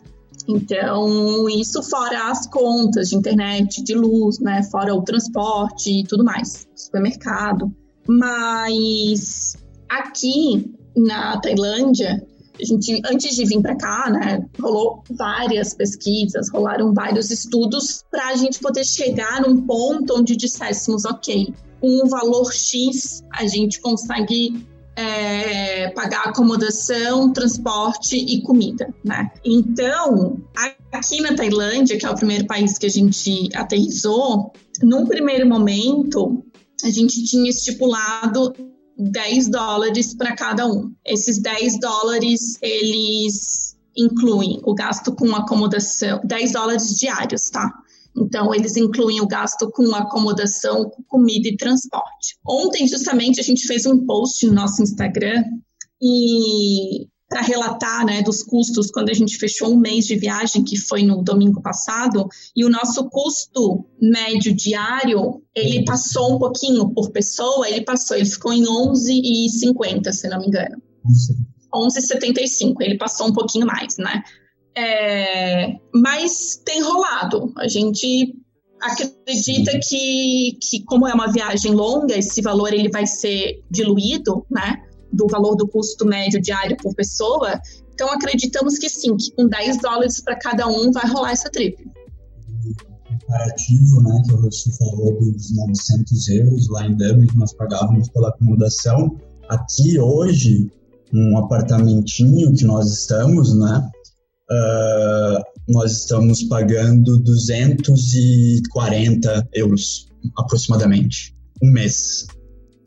Então, isso fora as contas de internet, de luz, né? Fora o transporte e tudo mais, supermercado. Mas aqui na Tailândia, a gente, antes de vir para cá, né, rolou várias pesquisas, rolaram vários estudos para a gente poder chegar num ponto onde disséssemos, ok, com um valor X a gente consegue é, pagar acomodação, transporte e comida, né? Então, aqui na Tailândia, que é o primeiro país que a gente aterrizou, num primeiro momento a gente tinha estipulado 10 dólares para cada um. Esses 10 dólares, eles incluem o gasto com acomodação, 10 dólares diários, tá? Então, eles incluem o gasto com acomodação, comida e transporte. Ontem, justamente, a gente fez um post no nosso Instagram e para relatar né, dos custos quando a gente fechou um mês de viagem, que foi no domingo passado, e o nosso custo médio diário, ele passou um pouquinho por pessoa, ele passou, ele ficou em 11,50, se não me engano. 11,75, ele passou um pouquinho mais, né? É, mas tem rolado. A gente acredita que, que, como é uma viagem longa, esse valor ele vai ser diluído, né? Do valor do custo médio diário por pessoa. Então, acreditamos que sim, que com 10 dólares para cada um vai rolar essa trip. Comparativo, né, que Rossi falou dos 900 euros lá em Dublin, que nós pagávamos pela acomodação. Aqui, hoje, um apartamentinho que nós estamos, né, uh, nós estamos pagando 240 euros, aproximadamente, um mês.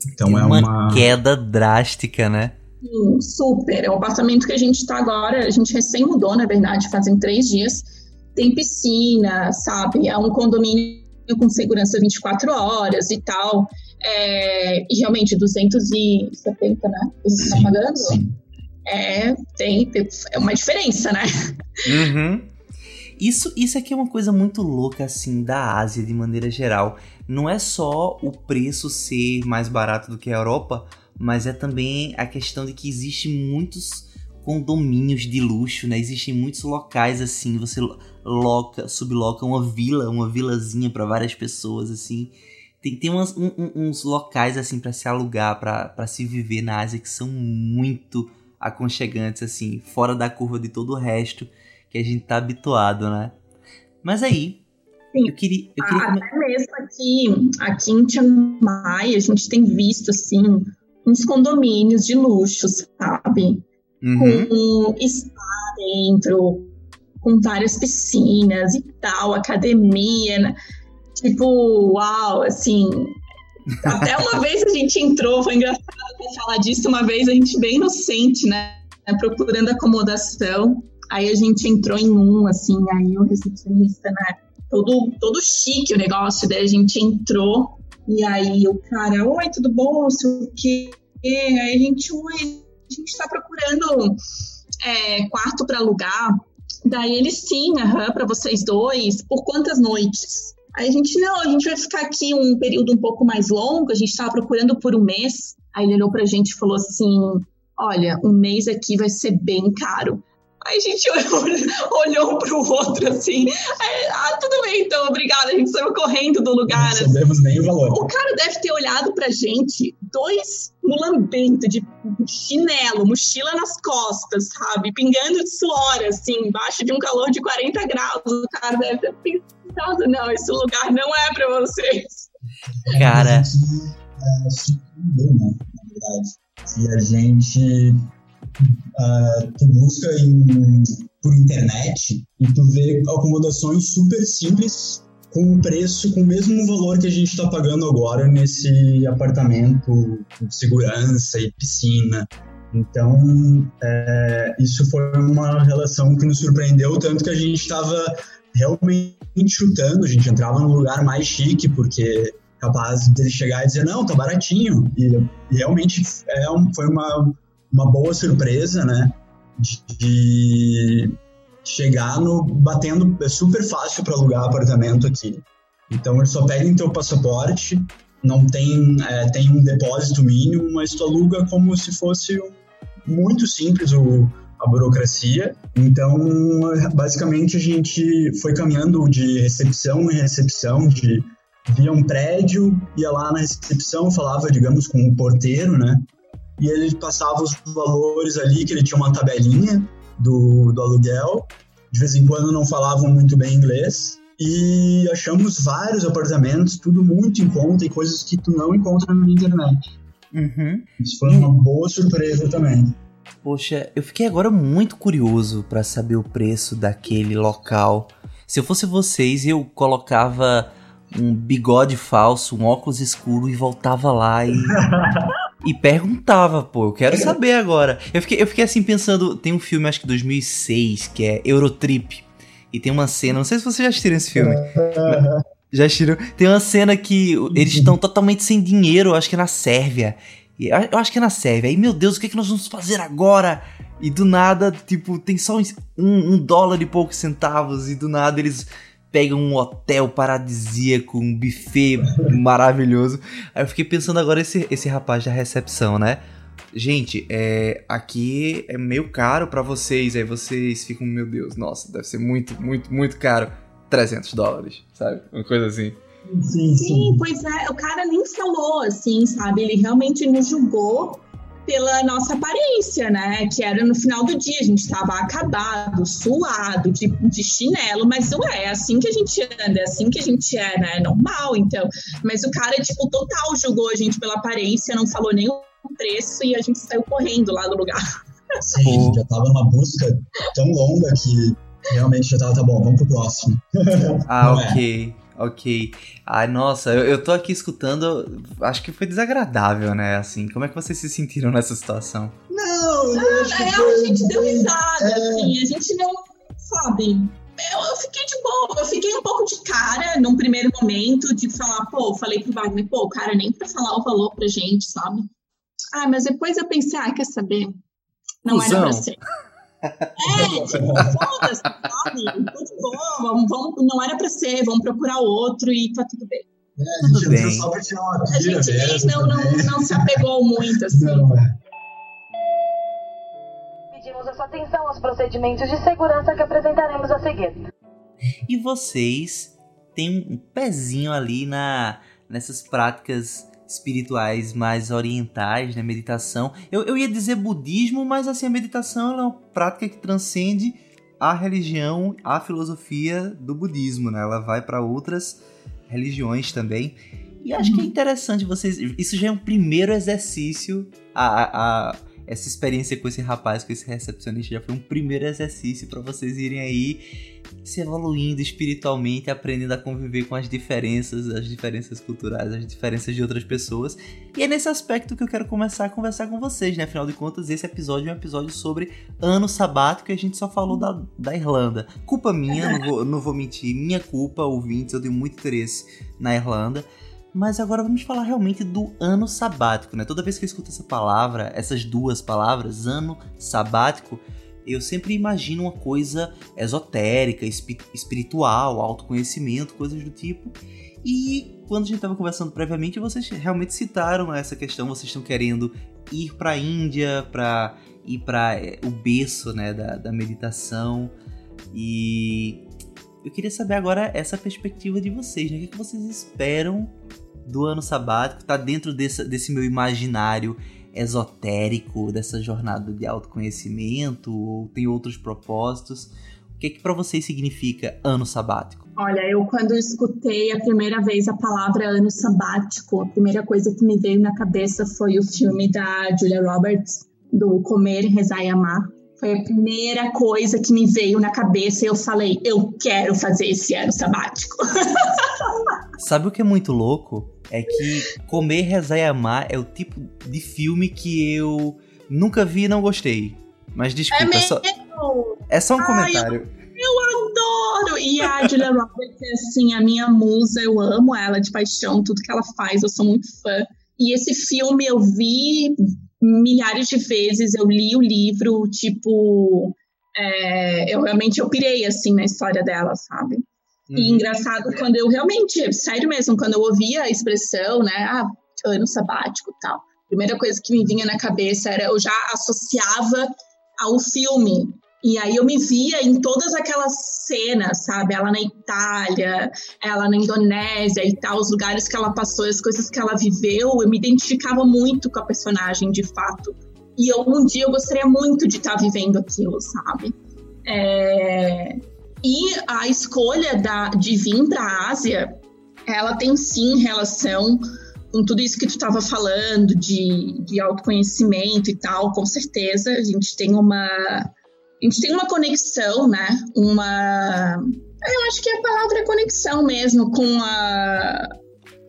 Então é uma, uma queda drástica, né? Sim, super. O apartamento que a gente está agora, a gente recém mudou, na verdade, fazem três dias. Tem piscina, sabe? É um condomínio com segurança 24 horas e tal. É, e realmente 270, né? Vocês estão pagando? Sim. É, tem, é uma diferença, né? Uhum. Isso, isso aqui é uma coisa muito louca, assim, da Ásia de maneira geral. Não é só o preço ser mais barato do que a Europa, mas é também a questão de que existem muitos condomínios de luxo, né? Existem muitos locais assim, você loca, subloca uma vila, uma vilazinha para várias pessoas assim. Tem, tem umas, um, uns locais assim para se alugar, para se viver na Ásia que são muito aconchegantes assim, fora da curva de todo o resto que a gente tá habituado, né? Mas aí, Sim. eu queria... Eu queria Até mesmo aqui, aqui em Chiang Mai, a gente tem visto, assim, uns condomínios de luxo, sabe? uhum. com spa dentro, com várias piscinas e tal, academia. Né? Tipo, uau, assim. Até uma vez a gente entrou, foi engraçado falar disso, uma vez a gente bem inocente, né? Procurando acomodação. Aí a gente entrou em um, assim, aí o recepcionista, né? Todo, todo chique o negócio, daí a gente entrou e aí o cara, oi, tudo bom? Não sei o quê. Aí a gente, oi, a gente tá procurando é, quarto para alugar. Daí ele, sim, aham, para vocês dois, por quantas noites? Aí a gente, não, a gente vai ficar aqui um período um pouco mais longo, a gente estava procurando por um mês. Aí ele olhou pra gente e falou assim: olha, um mês aqui vai ser bem caro. Aí a gente olhou, olhou um pro outro assim. Ah, tudo bem, então, obrigada. A gente saiu correndo do lugar. Não sabemos nem o valor. O cara deve ter olhado pra gente, dois mulambentos de chinelo, mochila nas costas, sabe? Pingando de suor, assim, embaixo de um calor de 40 graus. O cara deve ter pensado: não, esse lugar não é pra vocês. Cara. É, surpreendeu, né? Na verdade. Se a gente uh, tu busca em, por internet e tu vê acomodações super simples com um preço, com o mesmo valor que a gente está pagando agora nesse apartamento com segurança e piscina. Então, é, isso foi uma relação que nos surpreendeu, tanto que a gente estava realmente chutando, a gente entrava num lugar mais chique, porque capaz de chegar e dizer, não, tá baratinho. E, e realmente é foi uma uma boa surpresa, né? De, chegar no batendo é super fácil para alugar apartamento aqui. Então eles só pedem teu passaporte, não tem é, tem um depósito mínimo, mas tu aluga como se fosse muito simples o, a burocracia. Então basicamente a gente foi caminhando de recepção em recepção, de via um prédio, ia lá na recepção, falava, digamos, com o porteiro, né? E ele passava os valores ali, que ele tinha uma tabelinha do, do aluguel. De vez em quando não falavam muito bem inglês. E achamos vários apartamentos, tudo muito em conta e coisas que tu não encontra na internet. Uhum. Isso foi uma boa surpresa também. Poxa, eu fiquei agora muito curioso para saber o preço daquele local. Se eu fosse vocês, eu colocava um bigode falso, um óculos escuro e voltava lá e e perguntava, pô, eu quero saber agora. Eu fiquei, eu fiquei assim pensando, tem um filme, acho que 2006, que é Eurotrip. E tem uma cena, não sei se vocês já assistiram esse filme. já assistiram? Tem uma cena que eles estão totalmente sem dinheiro, acho que é na Sérvia. Eu acho que é na Sérvia. Aí, meu Deus, o que, é que nós vamos fazer agora? E do nada, tipo, tem só um, um dólar e poucos centavos. E do nada eles pegam um hotel paradisíaco, um buffet maravilhoso. Aí eu fiquei pensando agora esse, esse rapaz da recepção, né? Gente, é, aqui é meio caro para vocês. Aí vocês ficam, meu Deus, nossa, deve ser muito, muito, muito caro. 300 dólares, sabe? Uma coisa assim. Sim, sim. sim, pois é. O cara nem falou assim, sabe? Ele realmente nos julgou pela nossa aparência, né? Que era no final do dia, a gente estava acabado, suado, de, de chinelo, mas não é, assim que a gente anda, é assim que a gente é, né? É normal, então. Mas o cara, tipo, total julgou a gente pela aparência, não falou nem o preço e a gente saiu correndo lá do lugar. Sim, a gente já tava numa busca tão longa que realmente já tava, tá bom, vamos pro próximo. Ah, é. ok. É. Ok. Ai, nossa, eu, eu tô aqui escutando. Acho que foi desagradável, né? Assim, como é que vocês se sentiram nessa situação? Não, eu acho que é, foi... a gente deu risada, é... assim, a gente não. Sabe? Eu, eu, fiquei de boa, eu fiquei um pouco de cara num primeiro momento de falar, pô, falei pro Wagner, pô, cara, nem pra falar o valor pra gente, sabe? Ah, mas depois eu pensei, ah, quer saber? Não Fusão. era pra ser. É, tipo, foda-se, sabe? Tudo bom, vamos, vamos, não era pra ser, vamos procurar outro e tá tudo bem. É, a gente bem. só pra tirar uma A gente mesmo, não, não, não se apegou muito, assim. Não, é. Pedimos a sua atenção aos procedimentos de segurança que apresentaremos a seguir. E vocês têm um pezinho ali na nessas práticas espirituais mais orientais, né? Meditação. Eu, eu ia dizer budismo, mas assim, a meditação é uma prática que transcende a religião, a filosofia do budismo, né? Ela vai para outras religiões também. E acho que é interessante vocês. Isso já é um primeiro exercício. A, a, essa experiência com esse rapaz, com esse recepcionista, já foi um primeiro exercício para vocês irem aí se evoluindo espiritualmente, aprendendo a conviver com as diferenças, as diferenças culturais, as diferenças de outras pessoas. E é nesse aspecto que eu quero começar a conversar com vocês, né? Afinal de contas, esse episódio é um episódio sobre ano sabático e a gente só falou da, da Irlanda. Culpa minha, não vou, não vou mentir, minha culpa, ouvintes, eu tenho muito interesse na Irlanda. Mas agora vamos falar realmente do ano sabático, né? Toda vez que eu escuto essa palavra, essas duas palavras, ano sabático, eu sempre imagino uma coisa esotérica, espiritual, autoconhecimento, coisas do tipo. E quando a gente estava conversando previamente, vocês realmente citaram essa questão, vocês estão querendo ir para a Índia, para ir para é, o berço né, da, da meditação. E eu queria saber agora essa perspectiva de vocês, né? O que, é que vocês esperam do ano sabático? Tá dentro desse, desse meu imaginário esotérico, dessa jornada de autoconhecimento? Ou tem outros propósitos? O que é que para vocês significa ano sabático? Olha, eu quando escutei a primeira vez a palavra ano sabático, a primeira coisa que me veio na cabeça foi o filme da Julia Roberts, do Comer, Rezar e Amar, foi a primeira coisa que me veio na cabeça e eu falei, eu quero fazer esse ano sabático. Sabe o que é muito louco? É que Comer, Rezar e Amar é o tipo de filme que eu nunca vi e não gostei. Mas desculpa, é, é só, é só um Ai, comentário. Eu, eu adoro! E a Julia Roberts é assim, a minha musa, eu amo ela de paixão, tudo que ela faz, eu sou muito fã. E esse filme eu vi milhares de vezes, eu li o livro, tipo, é, eu realmente eu pirei, assim, na história dela, sabe? Uhum. E engraçado quando eu realmente, sério mesmo, quando eu ouvia a expressão, né, ah, ano sabático tal, a primeira coisa que me vinha na cabeça era, eu já associava ao filme, e aí eu me via em todas aquelas cenas, sabe? Ela na Itália, ela na Indonésia e tal, os lugares que ela passou, as coisas que ela viveu, eu me identificava muito com a personagem, de fato. E eu, um dia eu gostaria muito de estar vivendo aquilo, sabe? É... E a escolha da, de vir para a Ásia, ela tem sim relação com tudo isso que tu estava falando de, de autoconhecimento e tal, com certeza. A gente tem uma a gente tem uma conexão, né? Uma. Eu acho que a palavra é conexão mesmo com a.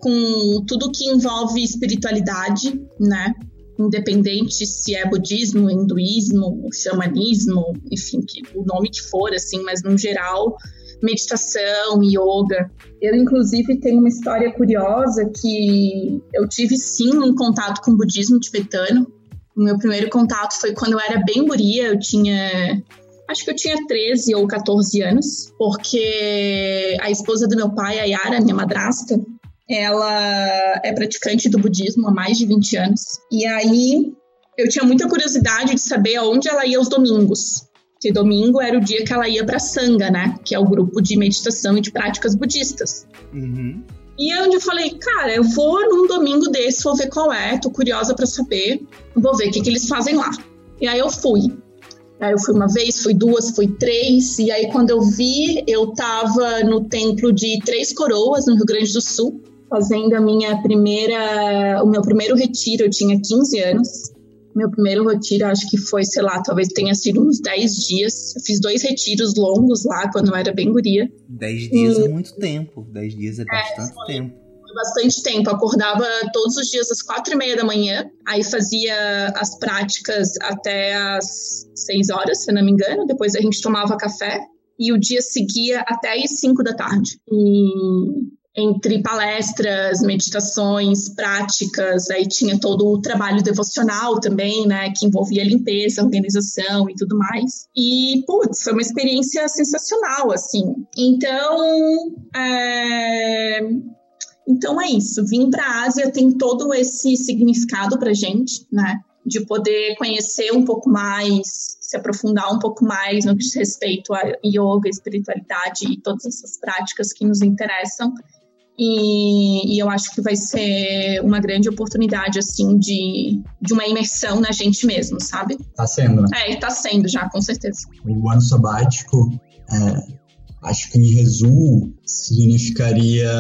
com tudo que envolve espiritualidade, né? Independente se é budismo, hinduísmo, xamanismo, enfim, que, o nome que for, assim, mas no geral, meditação, yoga. Eu, inclusive, tenho uma história curiosa que eu tive sim um contato com o budismo tibetano o meu primeiro contato foi quando eu era bem guria, eu tinha acho que eu tinha 13 ou 14 anos, porque a esposa do meu pai, a Yara, minha madrasta, ela é praticante do budismo há mais de 20 anos. E aí eu tinha muita curiosidade de saber aonde ela ia aos domingos. Porque domingo era o dia que ela ia para Sangha, né? Que é o grupo de meditação e de práticas budistas. Uhum. E é onde eu falei, cara, eu vou num domingo desse, vou ver qual é, tô curiosa para saber, vou ver o que, que eles fazem lá. E aí eu fui. Aí eu fui uma vez, fui duas, fui três, e aí quando eu vi, eu tava no templo de Três Coroas, no Rio Grande do Sul, fazendo a minha primeira, o meu primeiro retiro, eu tinha 15 anos. Meu primeiro retiro, acho que foi, sei lá, talvez tenha sido uns 10 dias. Eu fiz dois retiros longos lá, quando eu era bem guria. 10 dias e... é muito tempo. 10 dias é, é bastante foi, tempo. Bastante tempo. Acordava todos os dias às quatro e meia da manhã. Aí fazia as práticas até às 6 horas, se não me engano. Depois a gente tomava café. E o dia seguia até às 5 da tarde. E entre palestras, meditações, práticas, aí tinha todo o trabalho devocional também, né, que envolvia limpeza, organização e tudo mais. E, putz, foi uma experiência sensacional, assim. Então, é... então é isso. Vim para a Ásia tem todo esse significado para gente, né, de poder conhecer um pouco mais, se aprofundar um pouco mais no que diz respeito a yoga, espiritualidade e todas essas práticas que nos interessam e, e, eu acho que vai ser uma grande oportunidade, assim, de, de uma imersão na gente mesmo, sabe? Tá sendo, né? É, tá sendo já, com certeza. O ano sabático, é, acho que em resumo, significaria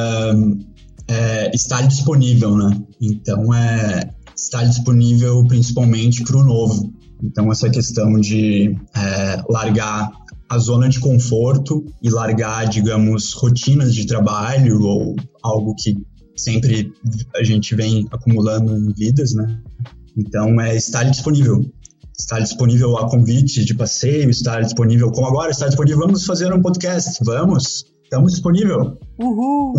é, estar disponível, né? Então, é está disponível principalmente para o novo. Então, essa questão de é, largar a zona de conforto e largar, digamos, rotinas de trabalho ou algo que sempre a gente vem acumulando em vidas, né? Então, é estar disponível. Estar disponível a convite de passeio, estar disponível, como agora, estar disponível, vamos fazer um podcast, vamos, estamos disponível. Uhul!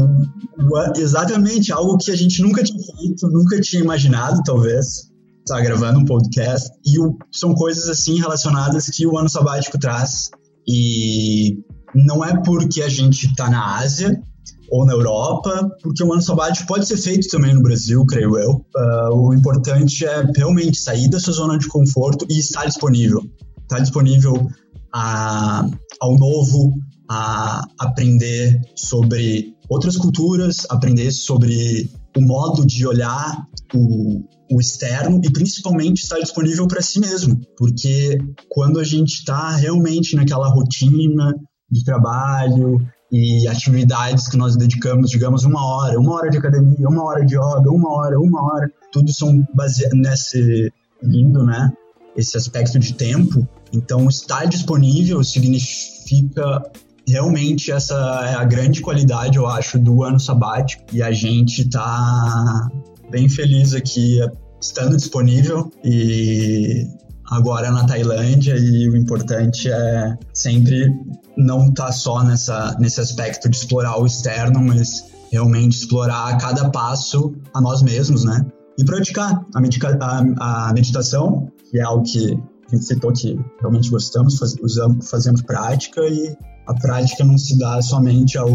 exatamente, algo que a gente nunca tinha feito, nunca tinha imaginado, talvez, estar tá gravando um podcast, e o, são coisas assim relacionadas que o ano sabático traz, e não é porque a gente está na Ásia ou na Europa, porque o ano sabático pode ser feito também no Brasil, creio eu. Uh, o importante é realmente sair da sua zona de conforto e estar disponível. Estar disponível a, ao novo, a aprender sobre outras culturas, aprender sobre o modo de olhar o, o externo e principalmente estar disponível para si mesmo, porque quando a gente está realmente naquela rotina de trabalho e atividades que nós dedicamos, digamos, uma hora, uma hora de academia, uma hora de yoga, uma hora, uma hora, tudo são baseados nesse lindo, né? Esse aspecto de tempo. Então, estar disponível significa realmente essa é a grande qualidade, eu acho, do ano sabático. E a gente tá bem feliz aqui estando disponível e agora na Tailândia e o importante é sempre não estar tá só nessa, nesse aspecto de explorar o externo, mas realmente explorar a cada passo a nós mesmos, né? E praticar a, medica, a, a meditação, que é algo que a gente citou que realmente gostamos, faz, usamos, fazemos prática e a prática não se dá somente ao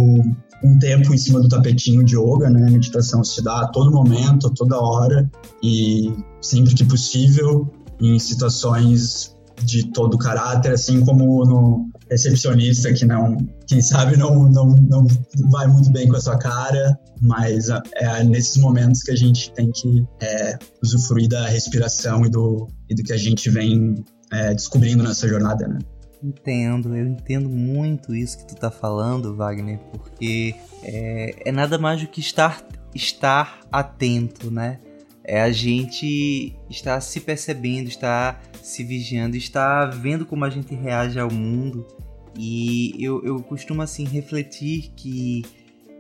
um tempo em cima do tapetinho de yoga, né? Meditação se dá a todo momento, a toda hora e sempre que possível em situações de todo caráter, assim como no recepcionista que não, quem sabe não, não, não vai muito bem com a sua cara, mas é nesses momentos que a gente tem que é, usufruir da respiração e do, e do que a gente vem é, descobrindo nessa jornada, né? Entendo, eu entendo muito isso que tu tá falando, Wagner, porque é, é nada mais do que estar, estar atento, né? é a gente estar se percebendo, estar se vigiando, estar vendo como a gente reage ao mundo. E eu, eu costumo assim refletir que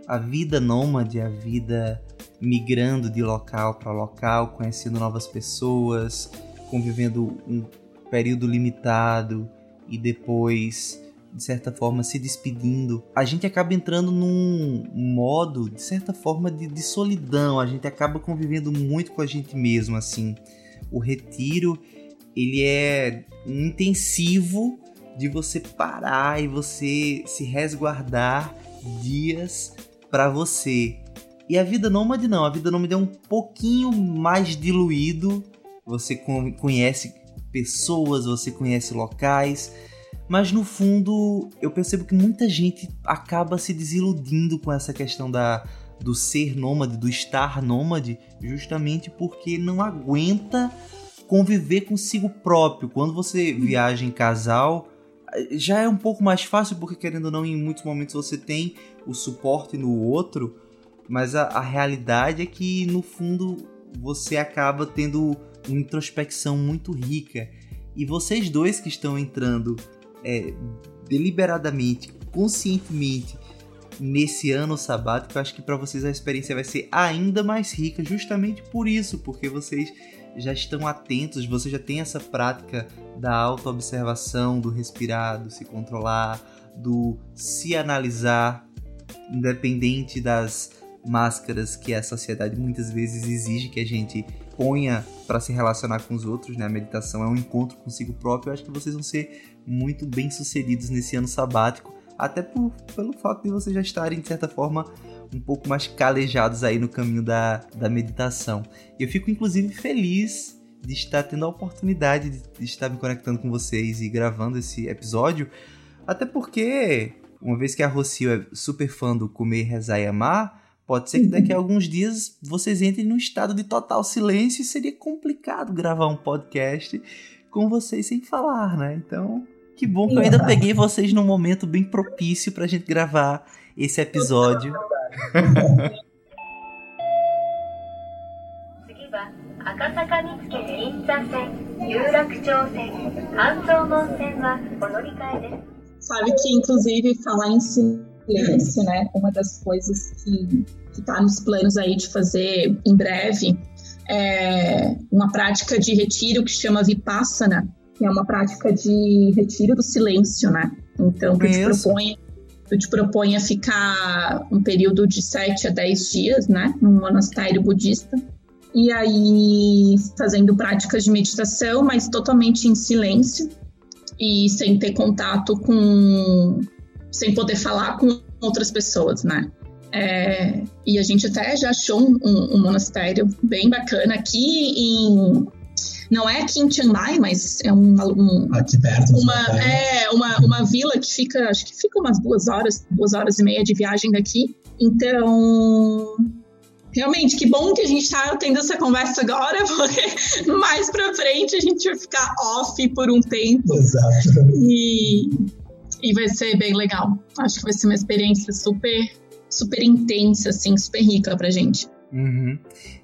a vida nômade, a vida migrando de local para local, conhecendo novas pessoas, convivendo um período limitado e depois de certa forma, se despedindo, a gente acaba entrando num modo, de certa forma, de, de solidão. A gente acaba convivendo muito com a gente mesmo, assim. O retiro, ele é intensivo de você parar e você se resguardar dias para você. E a vida nômade não, a vida nômade é um pouquinho mais diluído. Você conhece pessoas, você conhece locais, mas no fundo, eu percebo que muita gente acaba se desiludindo com essa questão da, do ser nômade, do estar nômade, justamente porque não aguenta conviver consigo próprio. Quando você viaja em casal, já é um pouco mais fácil, porque querendo ou não, em muitos momentos você tem o suporte no outro, mas a, a realidade é que no fundo você acaba tendo uma introspecção muito rica. E vocês dois que estão entrando é, deliberadamente, conscientemente nesse ano sabático, eu acho que para vocês a experiência vai ser ainda mais rica, justamente por isso, porque vocês já estão atentos, você já tem essa prática da autoobservação, do respirar, do se controlar, do se analisar, independente das máscaras que a sociedade muitas vezes exige que a gente ponha para se relacionar com os outros, né? A meditação é um encontro consigo próprio. Eu acho que vocês vão ser muito bem sucedidos nesse ano sabático, até por, pelo fato de vocês já estarem, de certa forma, um pouco mais calejados aí no caminho da, da meditação. Eu fico, inclusive, feliz de estar tendo a oportunidade de, de estar me conectando com vocês e gravando esse episódio, até porque, uma vez que a Rocio é super fã do Comer, Rezar e Amar, Pode ser que daqui a uhum. alguns dias vocês entrem num estado de total silêncio e seria complicado gravar um podcast com vocês sem falar, né? Então, que bom que eu ainda peguei vocês num momento bem propício para a gente gravar esse episódio. Sabe que, inclusive, falar em si silêncio, né? Uma das coisas que, que tá nos planos aí de fazer em breve é uma prática de retiro que chama Vipassana, que é uma prática de retiro do silêncio, né? Então, que te propõe tu te propõe a ficar um período de 7 a 10 dias, né, num monastério budista. E aí fazendo práticas de meditação, mas totalmente em silêncio e sem ter contato com. Sem poder falar com outras pessoas, né? É, e a gente até já achou um, um, monastério bem bacana aqui em não é aqui em Chiang Mai, mas é um, um aqui perto. Uma, é uma, uma vila que fica, acho que fica umas duas horas, duas horas e meia de viagem daqui. Então, realmente, que bom que a gente está tendo essa conversa agora, porque mais para frente a gente vai ficar off por um tempo. Exato. E, e vai ser bem legal. Acho que vai ser uma experiência super, super intensa, assim, super rica pra gente. Uhum.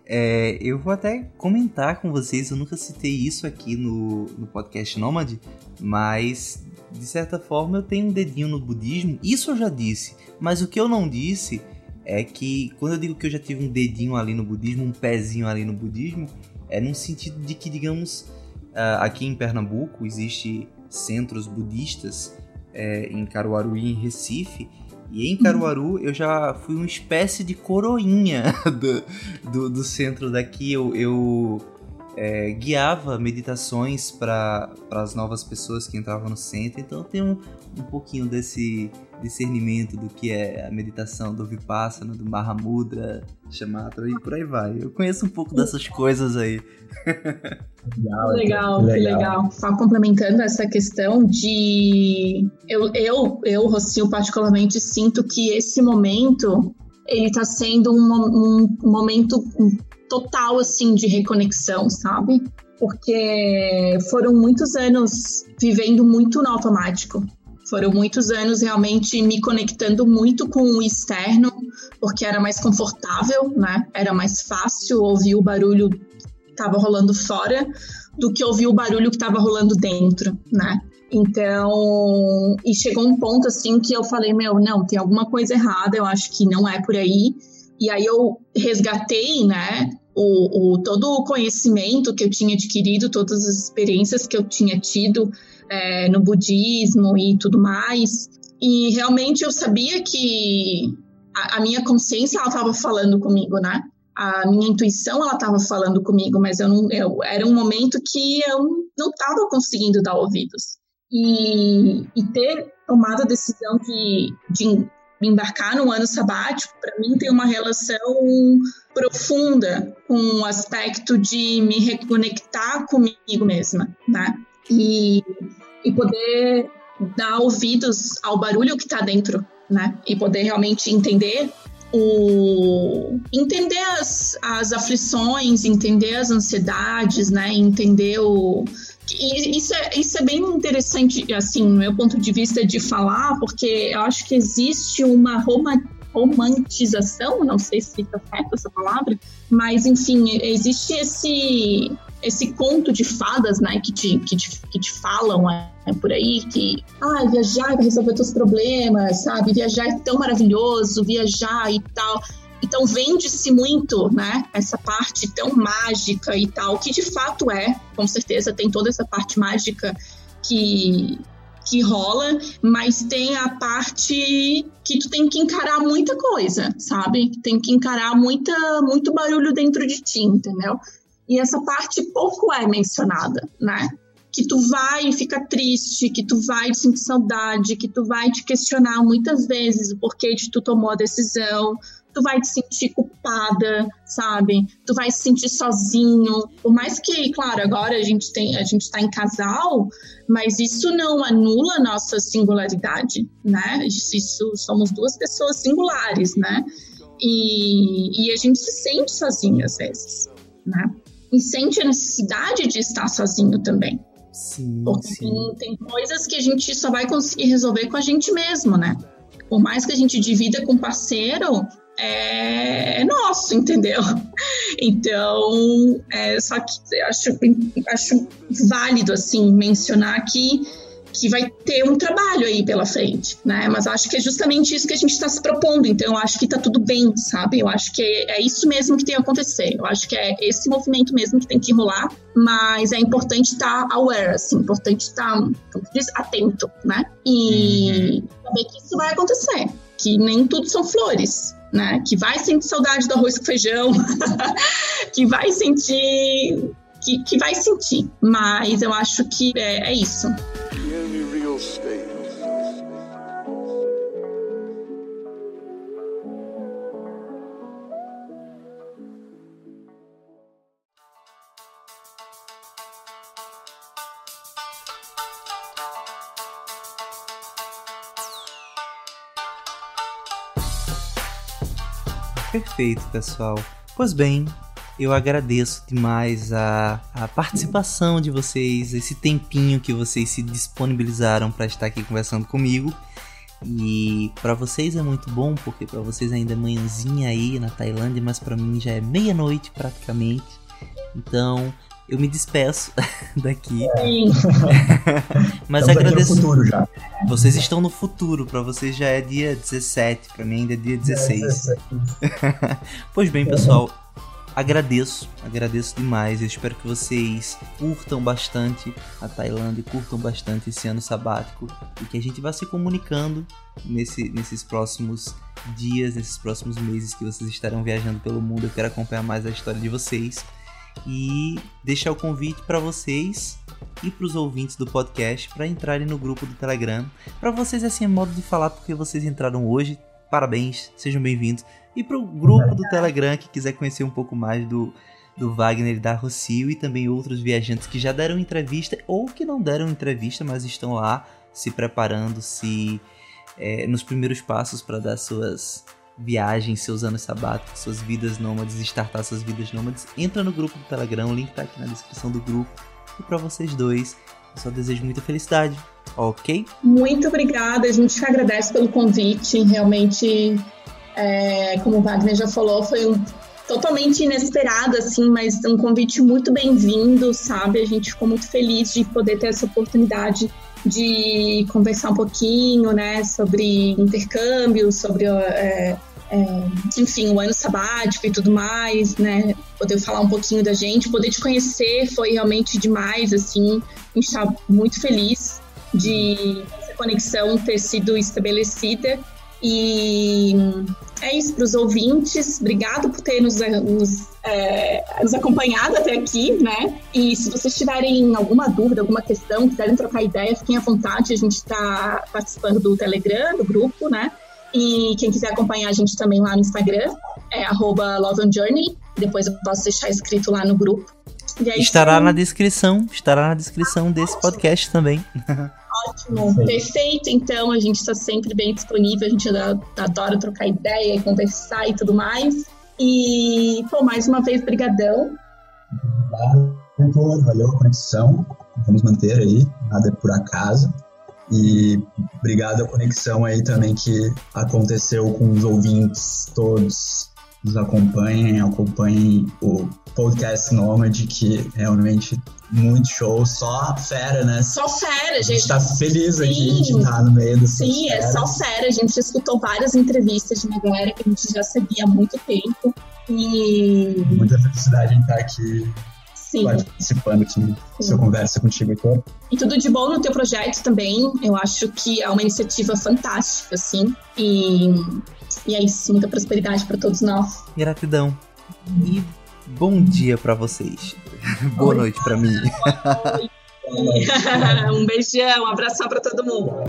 É, eu vou até comentar com vocês, eu nunca citei isso aqui no, no podcast Nômade, mas de certa forma eu tenho um dedinho no budismo, isso eu já disse, mas o que eu não disse é que quando eu digo que eu já tive um dedinho ali no budismo, um pezinho ali no budismo, é no sentido de que, digamos, ah, aqui em Pernambuco existe centros budistas é, em Caruaru e em Recife, e em Caruaru eu já fui uma espécie de coroinha do, do, do centro daqui. Eu, eu é, guiava meditações para as novas pessoas que entravam no centro, então eu tenho um, um pouquinho desse discernimento do que é a meditação do Vipassana, do Mahamudra, Shamatha e por aí vai. Eu conheço um pouco dessas coisas aí. Legal, legal, que legal. Só complementando essa questão de. Eu, eu, eu, Rocio, particularmente sinto que esse momento ele tá sendo um, um momento total, assim, de reconexão, sabe? Porque foram muitos anos vivendo muito no automático. Foram muitos anos realmente me conectando muito com o externo, porque era mais confortável, né? Era mais fácil ouvir o barulho que estava rolando fora do que ouvir o barulho que estava rolando dentro, né? Então, e chegou um ponto assim que eu falei, meu, não, tem alguma coisa errada, eu acho que não é por aí. E aí eu resgatei, né, o, o, todo o conhecimento que eu tinha adquirido, todas as experiências que eu tinha tido é, no budismo e tudo mais. E realmente eu sabia que a, a minha consciência ela estava falando comigo, né? A minha intuição ela estava falando comigo, mas eu não, eu, era um momento que eu não estava conseguindo dar ouvidos. E, e ter tomado a decisão de, de me embarcar num ano sabático, para mim tem uma relação profunda com o aspecto de me reconectar comigo mesma, né? E, e poder dar ouvidos ao barulho que está dentro, né? E poder realmente entender o entender as, as aflições, entender as ansiedades, né? Entender o e isso é, isso é bem interessante, assim, no meu ponto de vista de falar, porque eu acho que existe uma roma, romantização, não sei se fica certo essa palavra, mas enfim, existe esse esse conto de fadas, né, que te, que te, que te falam é, é por aí, que ah, viajar vai resolver teus problemas, sabe? Viajar é tão maravilhoso, viajar e tal. Então vende-se muito, né, essa parte tão mágica e tal, que de fato é, com certeza tem toda essa parte mágica que que rola, mas tem a parte que tu tem que encarar muita coisa, sabe? Tem que encarar muita muito barulho dentro de ti, entendeu? E essa parte pouco é mencionada, né? Que tu vai ficar triste, que tu vai sentir saudade, que tu vai te questionar muitas vezes o porquê de tu tomou a decisão, tu vai te sentir culpada, sabe? Tu vai se sentir sozinho. Por mais que, claro, agora a gente tem, a gente tá em casal, mas isso não anula nossa singularidade, né? Isso somos duas pessoas singulares, né? E, e a gente se sente sozinho às vezes, né? E sente a necessidade de estar sozinho também. Sim, Porque sim. Tem, tem coisas que a gente só vai conseguir resolver com a gente mesmo, né? Por mais que a gente divida com parceiro, é, é nosso, entendeu? Então, é, só que acho, acho válido, assim, mencionar que que vai ter um trabalho aí pela frente, né? Mas acho que é justamente isso que a gente está se propondo. Então, eu acho que está tudo bem, sabe? Eu acho que é isso mesmo que tem que acontecer. Eu acho que é esse movimento mesmo que tem que rolar. Mas é importante estar tá aware, assim, importante estar, tá, como diz, atento, né? E uhum. saber que isso vai acontecer. Que nem tudo são flores, né? Que vai sentir saudade do arroz com feijão, que vai sentir que, que vai sentir. Mas eu acho que é, é isso. Perfeito, pessoal. Pois bem, eu agradeço demais a, a participação de vocês, esse tempinho que vocês se disponibilizaram para estar aqui conversando comigo. E para vocês é muito bom, porque para vocês ainda é manhãzinha aí na Tailândia, mas para mim já é meia-noite praticamente. Então, eu me despeço daqui. Mas Estamos agradeço. futuro já. Vocês estão no futuro, para vocês já é dia 17, para mim ainda é dia 16. É, pois bem, pessoal, agradeço, agradeço demais. Eu espero que vocês curtam bastante a Tailândia, curtam bastante esse ano sabático e que a gente vá se comunicando nesse, nesses próximos dias, nesses próximos meses que vocês estarão viajando pelo mundo. Eu quero acompanhar mais a história de vocês e deixar o convite para vocês e para os ouvintes do podcast para entrarem no grupo do Telegram. Para vocês, assim, é modo de falar porque vocês entraram hoje. Parabéns, sejam bem-vindos. E para o grupo do Telegram que quiser conhecer um pouco mais do, do Wagner e da Rocio e também outros viajantes que já deram entrevista ou que não deram entrevista, mas estão lá se preparando, se é, nos primeiros passos para dar suas viagens, seus anos sabáticos, suas vidas nômades, startar suas vidas nômades, entra no grupo do Telegram, o link tá aqui na descrição do grupo. E para vocês dois, eu só desejo muita felicidade, ok? Muito obrigada, a gente agradece pelo convite, realmente é, como o Wagner já falou, foi um totalmente inesperado, assim, mas um convite muito bem-vindo, sabe? A gente ficou muito feliz de poder ter essa oportunidade de conversar um pouquinho, né, sobre intercâmbio, sobre, é, é, enfim, o ano sabático e tudo mais, né? Poder falar um pouquinho da gente, poder te conhecer foi realmente demais, assim. A gente está muito feliz de essa conexão ter sido estabelecida e é isso para os ouvintes. Obrigado por ter nos, nos, é, nos, acompanhado até aqui, né? E se vocês tiverem alguma dúvida, alguma questão, quiserem trocar ideia, fiquem à vontade. A gente está participando do Telegram, do grupo, né? E quem quiser acompanhar a gente também lá no Instagram, é arroba Love Journey. Depois eu posso deixar escrito lá no grupo. estará sim. na descrição, estará na descrição desse podcast também. Ótimo, perfeito. Então, a gente está sempre bem disponível, a gente adora trocar ideia, conversar e tudo mais. E, pô, mais uma vez, brigadão. Obrigado, valeu a conexão. Vamos manter aí, nada é por acaso. E obrigado a conexão aí também que aconteceu com os ouvintes todos. Nos acompanhem, acompanhem o podcast Nomad, que realmente muito show, só fera, né? Só fera, gente. A gente tá feliz Sim. aqui de estar no meio do Sim, é só fera. A gente escutou várias entrevistas de uma galera que a gente já sabia há muito tempo. E. Muita felicidade em estar aqui Sim. participando aqui dessa conversa contigo, Heitor. E tudo de bom no teu projeto também. Eu acho que é uma iniciativa fantástica, assim. E, e é isso. Muita prosperidade para todos nós. Gratidão. E bom dia para vocês. Boa noite para mim. um beijão, um abração para todo mundo.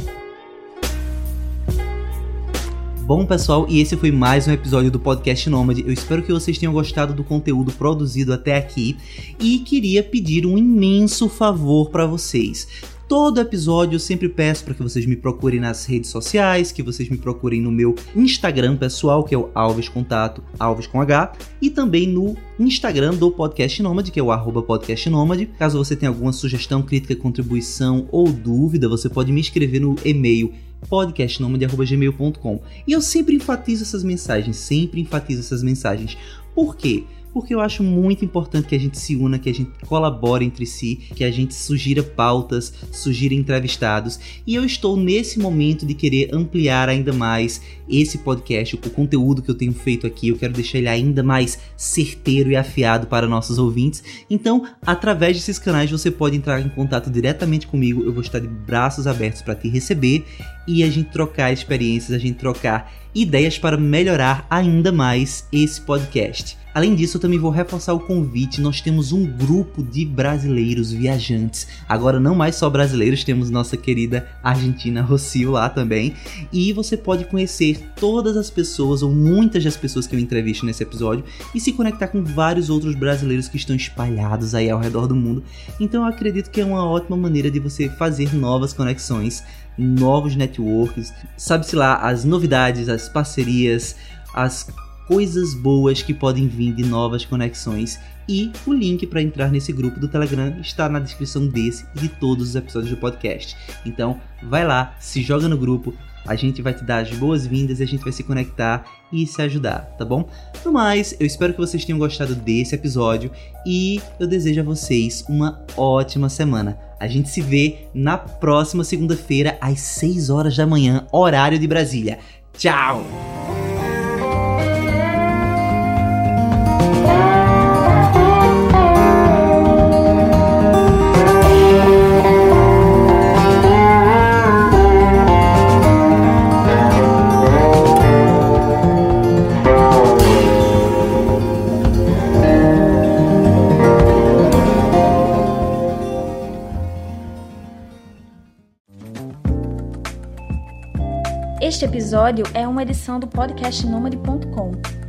Bom, pessoal, e esse foi mais um episódio do Podcast Nômade. Eu espero que vocês tenham gostado do conteúdo produzido até aqui e queria pedir um imenso favor para vocês. Todo episódio eu sempre peço para que vocês me procurem nas redes sociais, que vocês me procurem no meu Instagram pessoal, que é o Alves Contato, Alves com H, e também no Instagram do Podcast Nômade, que é o arroba Podcast Nômade. Caso você tenha alguma sugestão, crítica, contribuição ou dúvida, você pode me escrever no e-mail podcastnomade.gmail.com. E eu sempre enfatizo essas mensagens, sempre enfatizo essas mensagens. Por quê? Porque eu acho muito importante que a gente se una, que a gente colabore entre si, que a gente sugira pautas, sugira entrevistados. E eu estou nesse momento de querer ampliar ainda mais esse podcast, o conteúdo que eu tenho feito aqui. Eu quero deixar ele ainda mais certeiro e afiado para nossos ouvintes. Então, através desses canais, você pode entrar em contato diretamente comigo. Eu vou estar de braços abertos para te receber e a gente trocar experiências, a gente trocar ideias para melhorar ainda mais esse podcast. Além disso, eu também vou reforçar o convite. Nós temos um grupo de brasileiros viajantes. Agora, não mais só brasileiros, temos nossa querida Argentina Rocio lá também. E você pode conhecer todas as pessoas, ou muitas das pessoas que eu entrevisto nesse episódio, e se conectar com vários outros brasileiros que estão espalhados aí ao redor do mundo. Então, eu acredito que é uma ótima maneira de você fazer novas conexões novos networks, sabe-se lá, as novidades, as parcerias, as coisas boas que podem vir de novas conexões. E o link para entrar nesse grupo do Telegram está na descrição desse e de todos os episódios do podcast. Então, vai lá, se joga no grupo, a gente vai te dar as boas-vindas e a gente vai se conectar e se ajudar, tá bom? No mais, eu espero que vocês tenham gostado desse episódio e eu desejo a vocês uma ótima semana. A gente se vê na próxima segunda-feira às 6 horas da manhã, horário de Brasília. Tchau! Este episódio é uma edição do podcast Nômade.com.